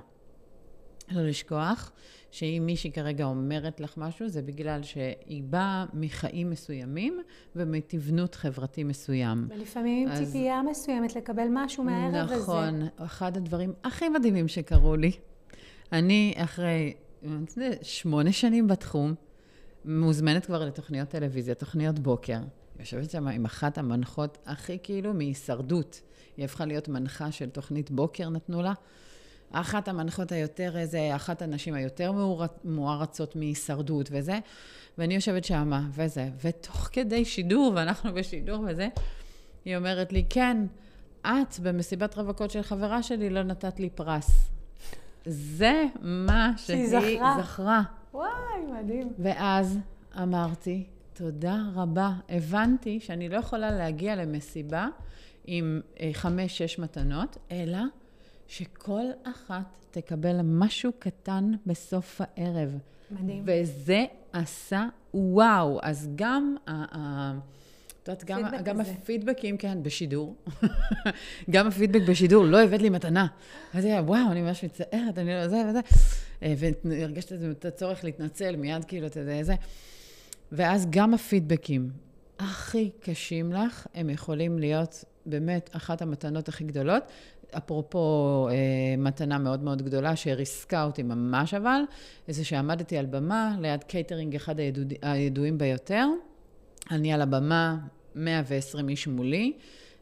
לא לשכוח שאם מישהי כרגע אומרת לך משהו, זה בגלל שהיא באה מחיים מסוימים ומתבנות חברתי מסוים. ולפעמים אז- ציפייה מסוימת לקבל משהו מהערב הזה. נכון. אחד הדברים הכי מדהימים שקרו לי, אני אחרי שמונה שנים בתחום, מוזמנת כבר לתוכניות טלוויזיה, תוכניות בוקר. יושבת שם עם אחת המנחות הכי כאילו מהישרדות. היא הפכה להיות מנחה של תוכנית בוקר, נתנו לה. אחת המנחות היותר, איזה, אחת הנשים היותר מוער- מוערצות מהישרדות וזה, ואני יושבת שמה, וזה, ותוך כדי שידור, ואנחנו בשידור וזה, היא אומרת לי, כן, את במסיבת רווקות של חברה שלי לא נתת לי פרס. זה מה שהיא שהיא זכרה. זכרה. וואי, מדהים. ואז אמרתי, תודה רבה. הבנתי שאני לא יכולה להגיע למסיבה עם אה, חמש-שש מתנות, אלא שכל אחת תקבל משהו קטן בסוף הערב. מדהים. וזה עשה וואו. אז גם ה... את יודעת, גם, גם. הפידבקים, כן, בשידור. גם הפידבק בשידור, לא הבאת לי מתנה. אז היה, וואו, אני ממש מצטערת, אני לא זה וזה. אה, והרגשת את הצורך להתנצל מיד, כאילו, אתה יודע, זה. ואז גם הפידבקים הכי קשים לך, הם יכולים להיות באמת אחת המתנות הכי גדולות. אפרופו אה, מתנה מאוד מאוד גדולה שריסקה אותי ממש אבל, זה שעמדתי על במה ליד קייטרינג אחד הידוע, הידועים ביותר. אני על הבמה, 120 איש מולי,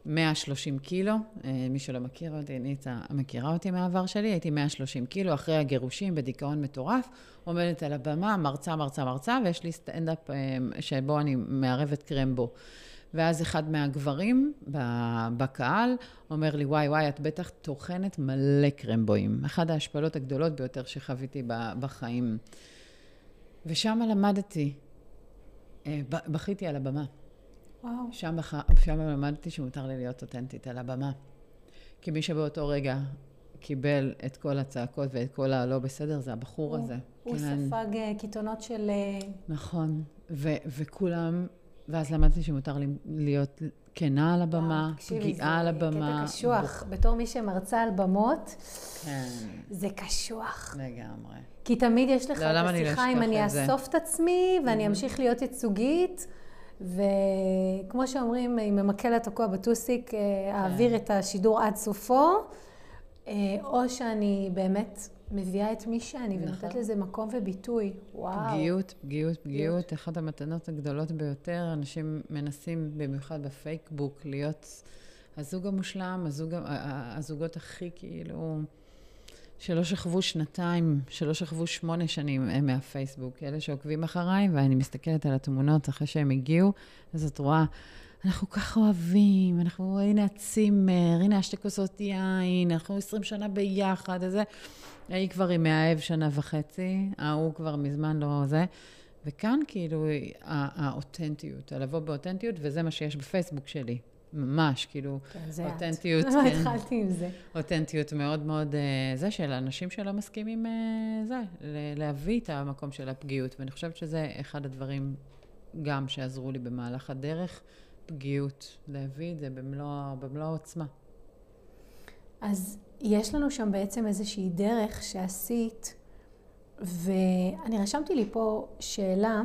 130 קילו. אה, מי שלא מכיר אותי, ניצה מכירה אותי מהעבר שלי, הייתי 130 קילו, אחרי הגירושים, בדיכאון מטורף, עומדת על הבמה, מרצה, מרצה, מרצה, ויש לי סטנדאפ אה, שבו אני מערבת קרמבו. ואז אחד מהגברים בקהל אומר לי, וואי, וואי, את בטח טוחנת מלא קרמבואים. אחת ההשפלות הגדולות ביותר שחוויתי בחיים. ושם למדתי, אה, בכיתי על הבמה. וואו. שם, בח... שם למדתי שמותר לי להיות אותנטית על הבמה. כי מי שבאותו רגע קיבל את כל הצעקות ואת כל הלא בסדר, זה הבחור הזה. הוא כן. ספג אה, קיתונות של... אה, נכון. ו- וכולם, ואז למדתי שמותר לי להיות כנה על הבמה, פגיעה על הבמה. קטע קשוח. בתור מי שמרצה על במות, כן, זה קשוח. לגמרי. כי תמיד יש לך את לעולם אני לא השיחה אם אני את. אאסוף את עצמי ואני אמשיך להיות ייצוגית. וכמו שאומרים, אם ממקל התקוע בטוסיק, כן. אה, אעביר את השידור עד סופו. אה, או שאני באמת מביאה את מי שאני נכון. ונותנת לזה מקום וביטוי. וואו. פגיעות, פגיעות, פגיעות, אחת המתנות הגדולות ביותר. אנשים מנסים, במיוחד בפייסבוק, להיות הזוג המושלם, הזוג, הזוגות הכי כאילו... שלא שכבו שנתיים, שלא שכבו שמונה שנים הם מהפייסבוק, אלה שעוקבים אחריי, ואני מסתכלת על התמונות אחרי שהם הגיעו, אז את רואה, אנחנו ככה אוהבים, אנחנו, הנה הצימר, הנה השתי כוסות יין, אנחנו עשרים שנה ביחד, אז זה... היא כבר עם מאהב שנה וחצי, ההוא כבר מזמן לא זה. וכאן כאילו הא- האותנטיות, הלבוא באותנטיות, וזה מה שיש בפייסבוק שלי. ממש, כאילו, כן, זה את. אותנטיות, לא כן. התחלתי עם זה. אותנטיות מאוד מאוד, אה, זה של אנשים שלא מסכימים, אה, זה, להביא את המקום של הפגיעות. ואני חושבת שזה אחד הדברים גם שעזרו לי במהלך הדרך, פגיעות, להביא את זה במלוא, במלוא העוצמה. אז יש לנו שם בעצם איזושהי דרך שעשית, ואני רשמתי לי פה שאלה,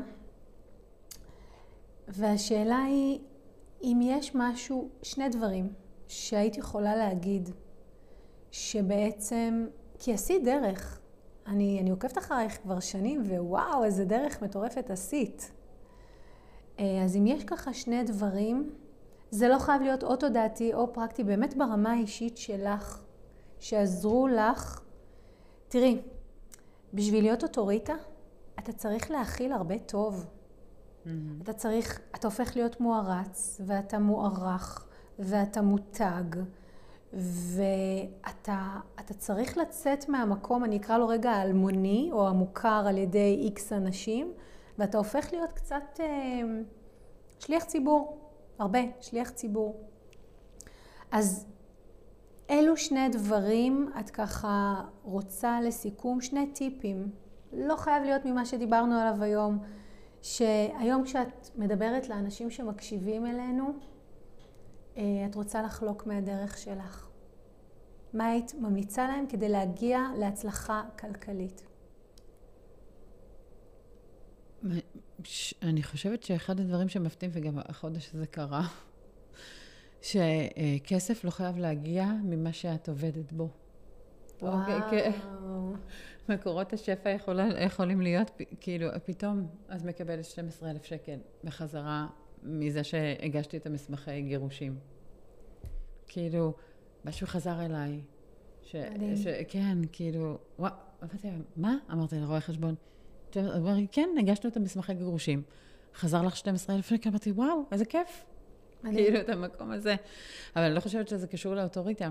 והשאלה היא, אם יש משהו, שני דברים שהיית יכולה להגיד, שבעצם, כי עשית דרך. אני, אני עוקבת אחרייך כבר שנים, ווואו, איזה דרך מטורפת עשית. אה, אז אם יש ככה שני דברים, זה לא חייב להיות או תודעתי או פרקטי, באמת ברמה האישית שלך, שעזרו לך. תראי, בשביל להיות אוטוריטה, אתה צריך להכיל הרבה טוב. אתה צריך, אתה הופך להיות מוערץ, ואתה מוערך, ואתה מותג, ואתה אתה צריך לצאת מהמקום, אני אקרא לו רגע האלמוני, או המוכר על ידי איקס אנשים, ואתה הופך להיות קצת אה, שליח ציבור, הרבה, שליח ציבור. אז אלו שני דברים את ככה רוצה לסיכום, שני טיפים. לא חייב להיות ממה שדיברנו עליו היום, שהיום כשאת מדברת לאנשים שמקשיבים אלינו, אה, את רוצה לחלוק מהדרך שלך. מה היית ממליצה להם כדי להגיע להצלחה כלכלית? אני חושבת שאחד הדברים שמפתיעים, וגם החודש הזה קרה, שכסף לא חייב להגיע ממה שאת עובדת בו. אוקיי, כן. וואו. מקורות השפע יכולה, יכולים להיות, כאילו, פתאום את מקבלת 12,000 שקל בחזרה מזה שהגשתי את המסמכי גירושים. כאילו, משהו חזר אליי. ש, מדהים. ש, כן, כאילו, וואו, מה? אמרתי לרואה חשבון. הוא אמר לי, כן, הגשנו את המסמכי גירושים. חזר לך 12,000 שקל, אמרתי, וואו, איזה כיף. כאילו, את המקום הזה. אבל אני לא חושבת שזה קשור לאוטוריטה.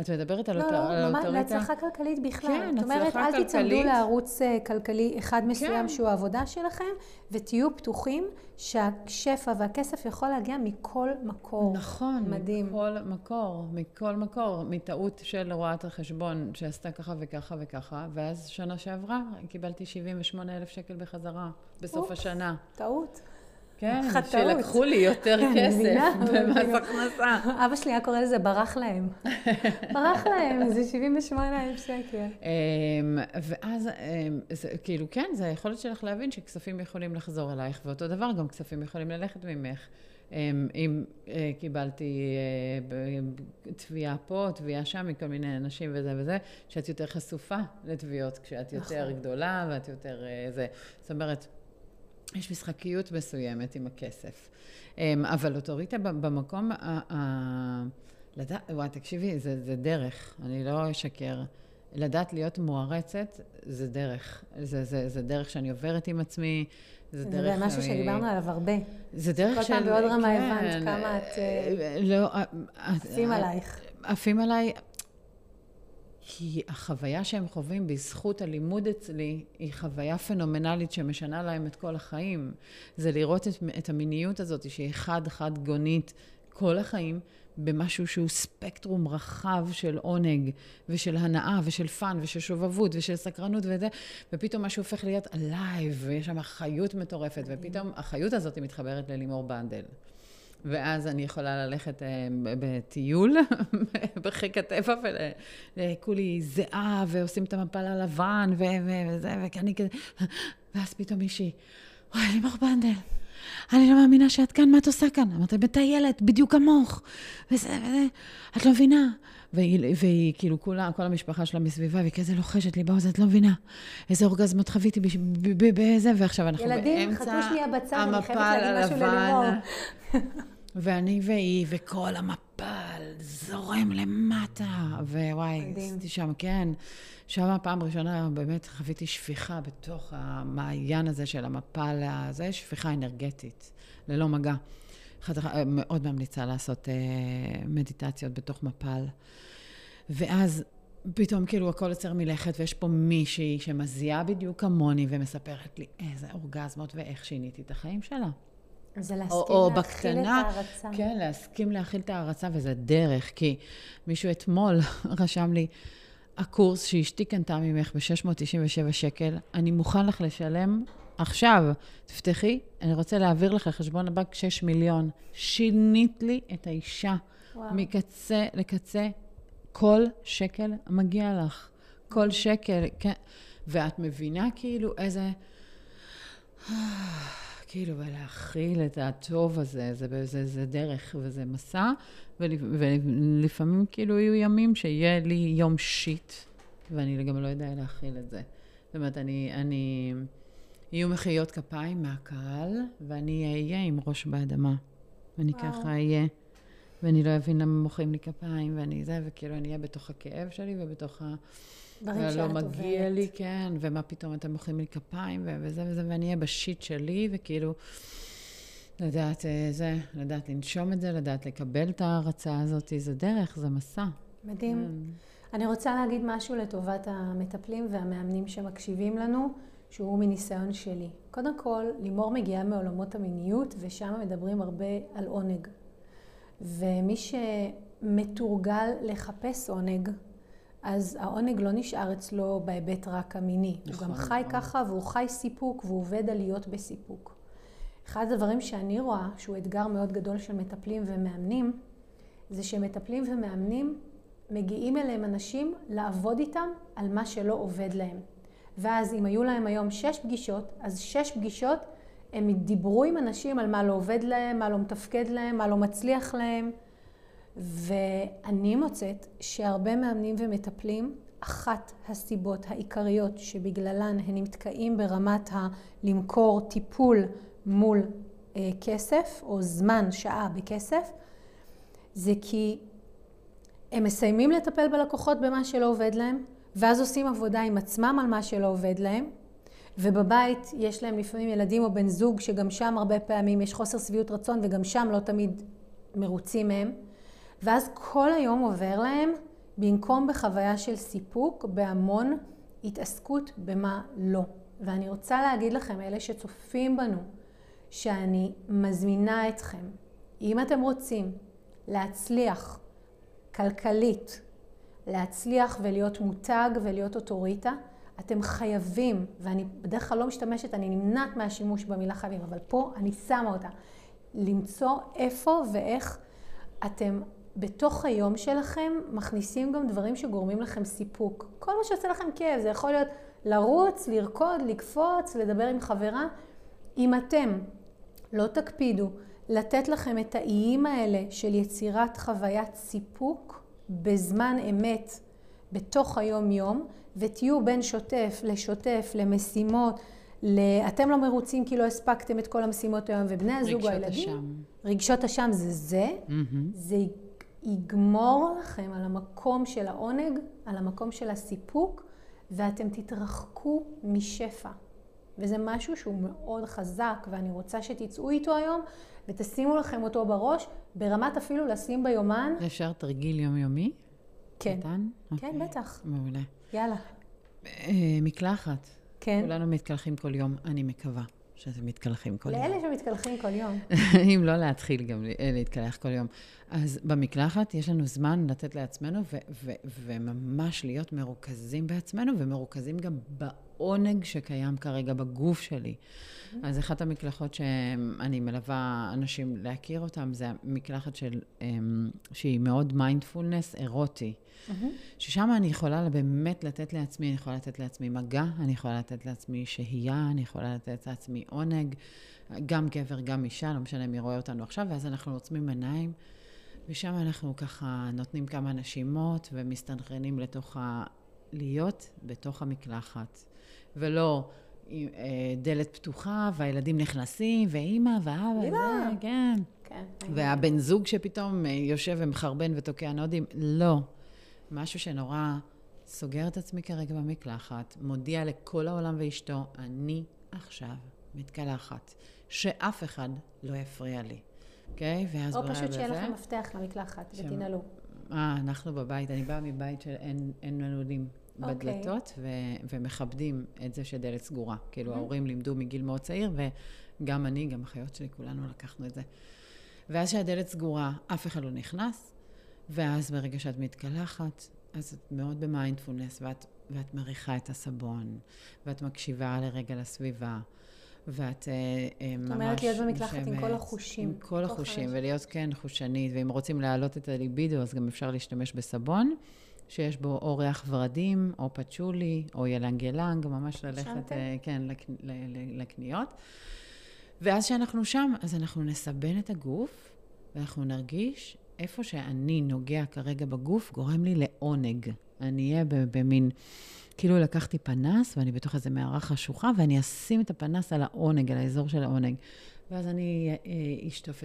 את מדברת על לא, אוטו- על לא, ממש. להצלחה כלכלית בכלל. כן, זאת אומרת, הצלחה אל תצמדו כלכלית. לערוץ אה, כלכלי אחד מסוים כן. שהוא העבודה שלכם, ותהיו פתוחים שהשפע והכסף יכול להגיע מכל מקור. נכון, מדהים. מכל מקור, מכל מקור, מטעות של רואת החשבון שעשתה ככה וככה וככה, ואז שנה שעברה קיבלתי 78 אלף שקל בחזרה, בסוף אופס. השנה. טעות. כן. שלקחו לי יותר כסף במס. הכנסה. אבא שלי היה קורא לזה ברח להם. ברח להם, זה 78 אלף שקל. אמ, ואז, אמ, זה, כאילו, כן, זה היכולת שלך להבין שכספים יכולים לחזור אלייך, ואותו דבר, גם כספים יכולים ללכת ממך. אמ, אם אה, קיבלתי אה, תביעה פה, תביעה שם, מכל מיני אנשים וזה וזה, שאת יותר חשופה לתביעות כשאת יותר נכון. גדולה ואת יותר אה, זה. זאת אומרת, יש משחקיות מסוימת עם הכסף. אמ, אבל אוטוריטה במקום, ה- לדעת, וואי, תקשיבי, זה, זה דרך, אני לא אשקר. לדעת להיות מוערצת, זה דרך. זה, זה, זה דרך שאני עוברת עם עצמי, זה זה דרך... משהו אה, שדיברנו עליו הרבה. זה דרך כל של... פעם בעוד רמה כן, הבנת כמה את, לא... עפים אה, עלייך. עפים עליי, כי החוויה שהם חווים בזכות הלימוד אצלי, היא חוויה פנומנלית שמשנה להם את כל החיים. זה לראות את, את המיניות הזאת, שהיא חד-חד גונית כל החיים, במשהו שהוא ספקטרום רחב של עונג, ושל הנאה, ושל fun, ושל שובבות, ושל סקרנות וזה, ופתאום משהו הופך להיות alive, ויש שם חיות מטורפת, ופתאום החיות הזאת מתחברת ללימור בנדל. ואז אני יכולה ללכת אה, בטיול בחיק הטבע וכולי זיעה ועושים את המפל הלבן וזה, ואני כזה, ואז פתאום מישהי, וואי, לימור בנדל, אני לא מאמינה שאת כאן, מה את עושה כאן? אמרתי, מטיילת, בדיוק כמוך, וזה וזה, את לא מבינה. והיא, והיא כאילו כולה, כל המשפחה שלה מסביבה, והיא כזה לוחשת לי באוזן, את לא מבינה איזה אורגזמות חוויתי בזה, ועכשיו אנחנו ילדים, באמצע ילדים, חכו שנייה בצד, אני חייבת להגיד משהו ללימור. ואני והיא, וכל המפל זורם למטה, ווואי, עשיתי שם, כן. שם הפעם הראשונה באמת חוויתי שפיכה בתוך המעיין הזה של המפל הזה, שפיכה אנרגטית, ללא מגע. מאוד ממליצה לעשות אה, מדיטציות בתוך מפל. ואז פתאום כאילו הכל יוצר מלכת, ויש פה מישהי שמזיעה בדיוק כמוני ומספרת לי איזה אורגזמות ואיך שיניתי את החיים שלה. זה להסכים או, או להכיל בקטנה, את ההערצה. כן, להסכים להכיל את ההערצה, וזה דרך, כי מישהו אתמול רשם לי, הקורס שאשתי קנתה ממך ב-697 שקל, אני מוכן לך לשלם עכשיו. תפתחי, אני רוצה להעביר לך חשבון הבנק 6 מיליון. שינית לי את האישה וואו. מקצה לקצה. כל שקל מגיע לך. כל שקל, כן. ואת מבינה כאילו איזה... כאילו, ולהכיל את הטוב הזה, זה, זה, זה, זה דרך וזה מסע, ולפעמים כאילו יהיו ימים שיהיה לי יום שיט, ואני גם לא יודע להכיל את זה. זאת אומרת, אני, אני, יהיו מחיאות כפיים מהקהל, ואני אהיה עם ראש באדמה. ואני וואו. ככה אהיה, ואני לא אבין למה מוחאים לי כפיים, ואני זה, וכאילו אני אהיה בתוך הכאב שלי ובתוך ה... דברים שאת עוברת. לא מגיע לי, כן, ומה פתאום אתם מוחאים לי כפיים, וזה וזה, ואני אהיה בשיט שלי, וכאילו, לדעת אה, זה, לדעת לנשום את זה, לדעת לקבל את ההערצה הזאת, זה דרך, זה מסע. מדהים. כן. אני רוצה להגיד משהו לטובת המטפלים והמאמנים שמקשיבים לנו, שהוא מניסיון שלי. קודם כל, לימור מגיעה מעולמות המיניות, ושם מדברים הרבה על עונג. ומי שמתורגל לחפש עונג, אז העונג לא נשאר אצלו בהיבט רק המיני. נכון, הוא גם חי נכון. ככה, והוא חי סיפוק, והוא עובד על להיות בסיפוק. אחד הדברים שאני רואה, שהוא אתגר מאוד גדול של מטפלים ומאמנים, זה שמטפלים ומאמנים מגיעים אליהם אנשים לעבוד איתם על מה שלא עובד להם. ואז אם היו להם היום שש פגישות, אז שש פגישות הם דיברו עם אנשים על מה לא עובד להם, מה לא מתפקד להם, מה לא מצליח להם. ואני מוצאת שהרבה מאמנים ומטפלים, אחת הסיבות העיקריות שבגללן הם נתקעים ברמת הלמכור טיפול מול אה, כסף, או זמן, שעה בכסף, זה כי הם מסיימים לטפל בלקוחות במה שלא עובד להם, ואז עושים עבודה עם עצמם על מה שלא עובד להם, ובבית יש להם לפעמים ילדים או בן זוג שגם שם הרבה פעמים יש חוסר שביעות רצון וגם שם לא תמיד מרוצים מהם. ואז כל היום עובר להם, במקום בחוויה של סיפוק, בהמון התעסקות במה לא. ואני רוצה להגיד לכם, אלה שצופים בנו, שאני מזמינה אתכם, אם אתם רוצים להצליח כלכלית, להצליח ולהיות מותג ולהיות אוטוריטה, אתם חייבים, ואני בדרך כלל לא משתמשת, אני נמנעת מהשימוש במילה חייבים, אבל פה אני שמה אותה, למצוא איפה ואיך אתם בתוך היום שלכם מכניסים גם דברים שגורמים לכם סיפוק. כל מה שעושה לכם כאב, זה יכול להיות לרוץ, לרקוד, לקפוץ, לדבר עם חברה. אם אתם לא תקפידו לתת לכם את האיים האלה של יצירת חוויית סיפוק בזמן אמת בתוך היום-יום, ותהיו בין שוטף לשוטף, למשימות, ל... אתם לא מרוצים כי לא הספקתם את כל המשימות היום, ובני הזוג או הילדים... רגשות אשם. רגשות אשם זה זה, mm-hmm. זה יגמור לכם על המקום של העונג, על המקום של הסיפוק, ואתם תתרחקו משפע. וזה משהו שהוא מאוד חזק, ואני רוצה שתצאו איתו היום, ותשימו לכם אותו בראש, ברמת אפילו לשים ביומן. אפשר תרגיל יומיומי? כן. קטן? כן, אוקיי. בטח. מעולה. יאללה. אה, מקלחת. כן. כולנו מתקלחים כל יום, אני מקווה. שאתם מתקלחים כל לאלה יום. לאלה שמתקלחים כל יום. אם לא להתחיל גם אה, להתקלח כל יום. אז במקלחת יש לנו זמן לתת לעצמנו, ו- ו- וממש להיות מרוכזים בעצמנו, ומרוכזים גם בעונג שקיים כרגע בגוף שלי. אז אחת המקלחות שאני מלווה אנשים להכיר אותן, זה המקלחת של, אמ, שהיא מאוד מיינדפולנס אירוטי. ששם אני יכולה באמת לתת לעצמי, אני יכולה לתת לעצמי מגע, אני יכולה לתת לעצמי שהייה, אני יכולה לתת לעצמי עונג, גם גבר, גם אישה, לא משנה מי רואה אותנו עכשיו, ואז אנחנו עוצמים עיניים, ושם אנחנו ככה נותנים כמה נשימות ומסתנכרנים לתוך ה... להיות בתוך המקלחת, ולא אה, דלת פתוחה והילדים נכנסים, ואימא ואבא, אימא. זה, כן. כן. והבן זוג שפתאום אה, יושב ומחרבן ותוקע נודים, לא. משהו שנורא סוגר את עצמי כרגע במקלחת, מודיע לכל העולם ואשתו, אני עכשיו מתקלחת, שאף אחד לא יפריע לי, אוקיי? Okay? ואז או פשוט שיהיה לכם מפתח למקלחת שם- ותנעלו. אה, אנחנו בבית, אני באה מבית של אין, אין מנעולים אוקיי. בדלתות, ו, ומכבדים את זה שדלת סגורה. כאילו, Mhm. ההורים לימדו מגיל מאוד צעיר, וגם אני, גם אחיות שלי, כולנו לקחנו את זה. ואז שהדלת סגורה, אף אחד לא נכנס, ואז ברגע שאת מתקלחת, אז את מאוד במיינדפולנס, ואת, ואת מריחה את הסבון, ואת מקשיבה לרגע לסביבה. ואת אה, אה, ממש... אומרת להיות במקלחת עם כל החושים. עם כל כל החושים. ולהיות כן חושנית, ואם רוצים להעלות את הליבידו, אז גם אפשר להשתמש בסבון, שיש בו או ריח ורדים, או פצ'ולי, או ילנג ילנג, ממש ללכת? אה, כן, לק, ל, ל, לקניות. ואז כשאנחנו שם, אז אנחנו נסבן את הגוף, ואנחנו נרגיש איפה שאני נוגע כרגע בגוף, גורם לי לעונג. אני אהיה במין, כאילו לקחתי פנס, ואני בתוך איזה מערה חשוכה, ואני אשים את הפנס על העונג, על האזור של העונג. ואז אני אה, אשטוף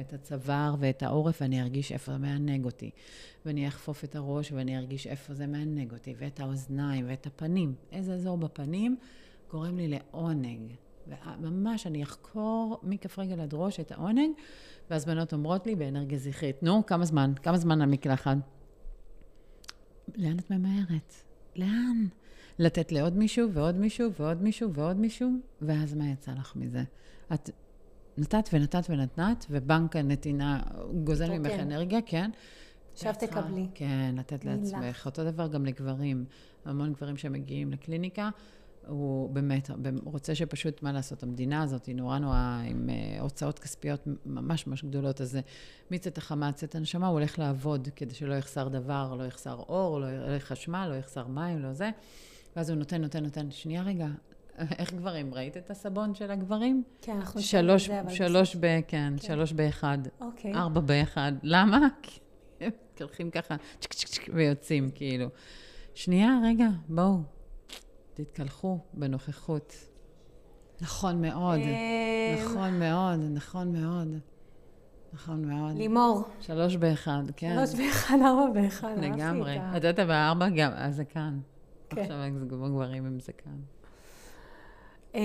את, הצוואר ואת העורף, ואני ארגיש איפה זה מענג אותי. ואני אחפוף את הראש, ואני ארגיש איפה זה מענג אותי, ואת האוזניים, ואת הפנים. איזה אזור בפנים גורם לי לעונג. וממש, אני אחקור מכף רגל עד ראש את העונג, ואז בנות אומרות לי באנרגיה זכרית, נו, כמה זמן? כמה זמן המקלחת? לאן את ממהרת? לאן? לתת לעוד מישהו ועוד מישהו ועוד מישהו ועוד מישהו, ואז מה יצא לך מזה? את נתת ונתת ונתנת, ובנק הנתינה גוזל כן. ממך אנרגיה, כן? עכשיו תקבלי. כן, לתת. לעצמך. אותו דבר גם לגברים. המון גברים שמגיעים לקליניקה, הוא באמת רוצה שפשוט, מה לעשות, המדינה הזאת היא נורא נורא עם אה, הוצאות כספיות ממש ממש גדולות, אז זה מצאת החמה, צאת הנשמה, הוא הולך לעבוד כדי שלא יחסר דבר, לא יחסר אור, לא יהיה חשמל, לא יחסר מים, לא זה. ואז הוא נותן, נותן, נותן. שנייה רגע, איך גברים? ראית את הסבון של הגברים? כן, אנחנו שלוש, זה, אבל שלוש ב... כן, כן. שלוש באחד. אוקיי. ארבע באחד. למה? כי הולכים ככה, צ'ק צ'ק צ'ק, ויוצאים, כאילו. שנייה, רגע, בואו, תתקלחו בנוכחות. נכון מאוד, אה, נכון מאוד, נכון מאוד. נכון מאוד. לימור, שלוש באחד, כן. שלוש באחד, ארבע באחד, לגמרי. את יודעת, בארבע גם, הזקן. כן. עכשיו הגברים עם זקן. אה,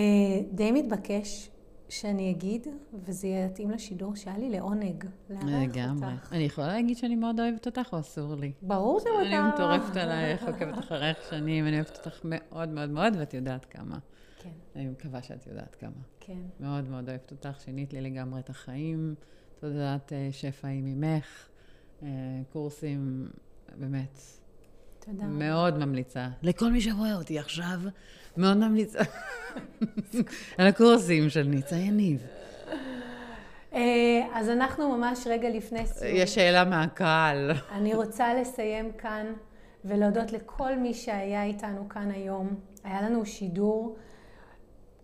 די מתבקש שאני אגיד, וזה יתאים לשידור שהיה לי לעונג לארח לגמרי. אותך. אני יכולה להגיד שאני מאוד אוהבת אותך, או אסור לי? ברור שמותר. אני מטורפת עלייך, עוקבת אחריך שנים, אני אוהבת אותך מאוד מאוד מאוד, ואת יודעת כמה. כן, אני מקווה שאת יודעת כמה. כן. מאוד מאוד אוהבת אותך, שינית לי לגמרי את החיים. תודעת אה, שפע עם אמך, אה, קורסים, באמת, תודה. מאוד ממליצה. לכל מי שרואה אותי עכשיו, מאוד ממליצה. על הקורסים של ניצה יניב. אה, אז אנחנו ממש רגע לפני סיום. יש שאלה מהקהל. אני רוצה לסיים כאן ולהודות לכל מי שהיה איתנו כאן היום. היה לנו שידור,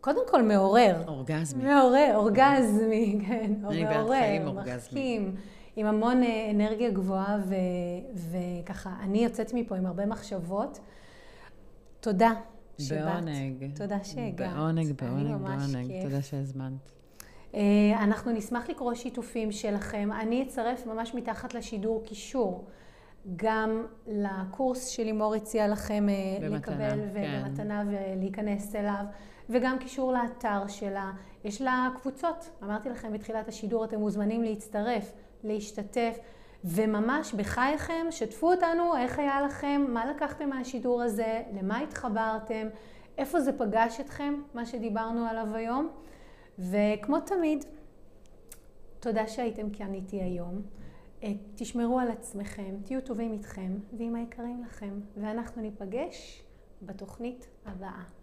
קודם כל מעורר. אורגזמי. מעורר, אורגזמי, כן. אני בעד חיים אורגזמיים. מחכים, עם המון אה, אנרגיה גבוהה, ו, וככה, אני יוצאת מפה עם הרבה מחשבות. תודה שבאת. בעונג. תודה שהגעת. בעונג, בעונג, בעונג. כיף. תודה שהזמנת. אה, אנחנו נשמח לקרוא שיתופים שלכם. אני אצרף ממש מתחת לשידור קישור. גם לקורס שלימור הציעה לכם אה, במתנה, לקבל כן. ובמתנה ולהיכנס אליו, וגם קישור לאתר שלה. יש לה קבוצות, אמרתי לכם בתחילת השידור, אתם מוזמנים להצטרף, להשתתף, וממש בחייכם, שתפו אותנו איך היה לכם, מה לקחתם מהשידור הזה, למה התחברתם, איפה זה פגש אתכם, מה שדיברנו עליו היום. וכמו תמיד, תודה שהייתם כאן איתי היום. אה, תשמרו על עצמכם, תהיו טובים איתכם ועם היקרים לכם, ואנחנו ניפגש בתוכנית הבאה.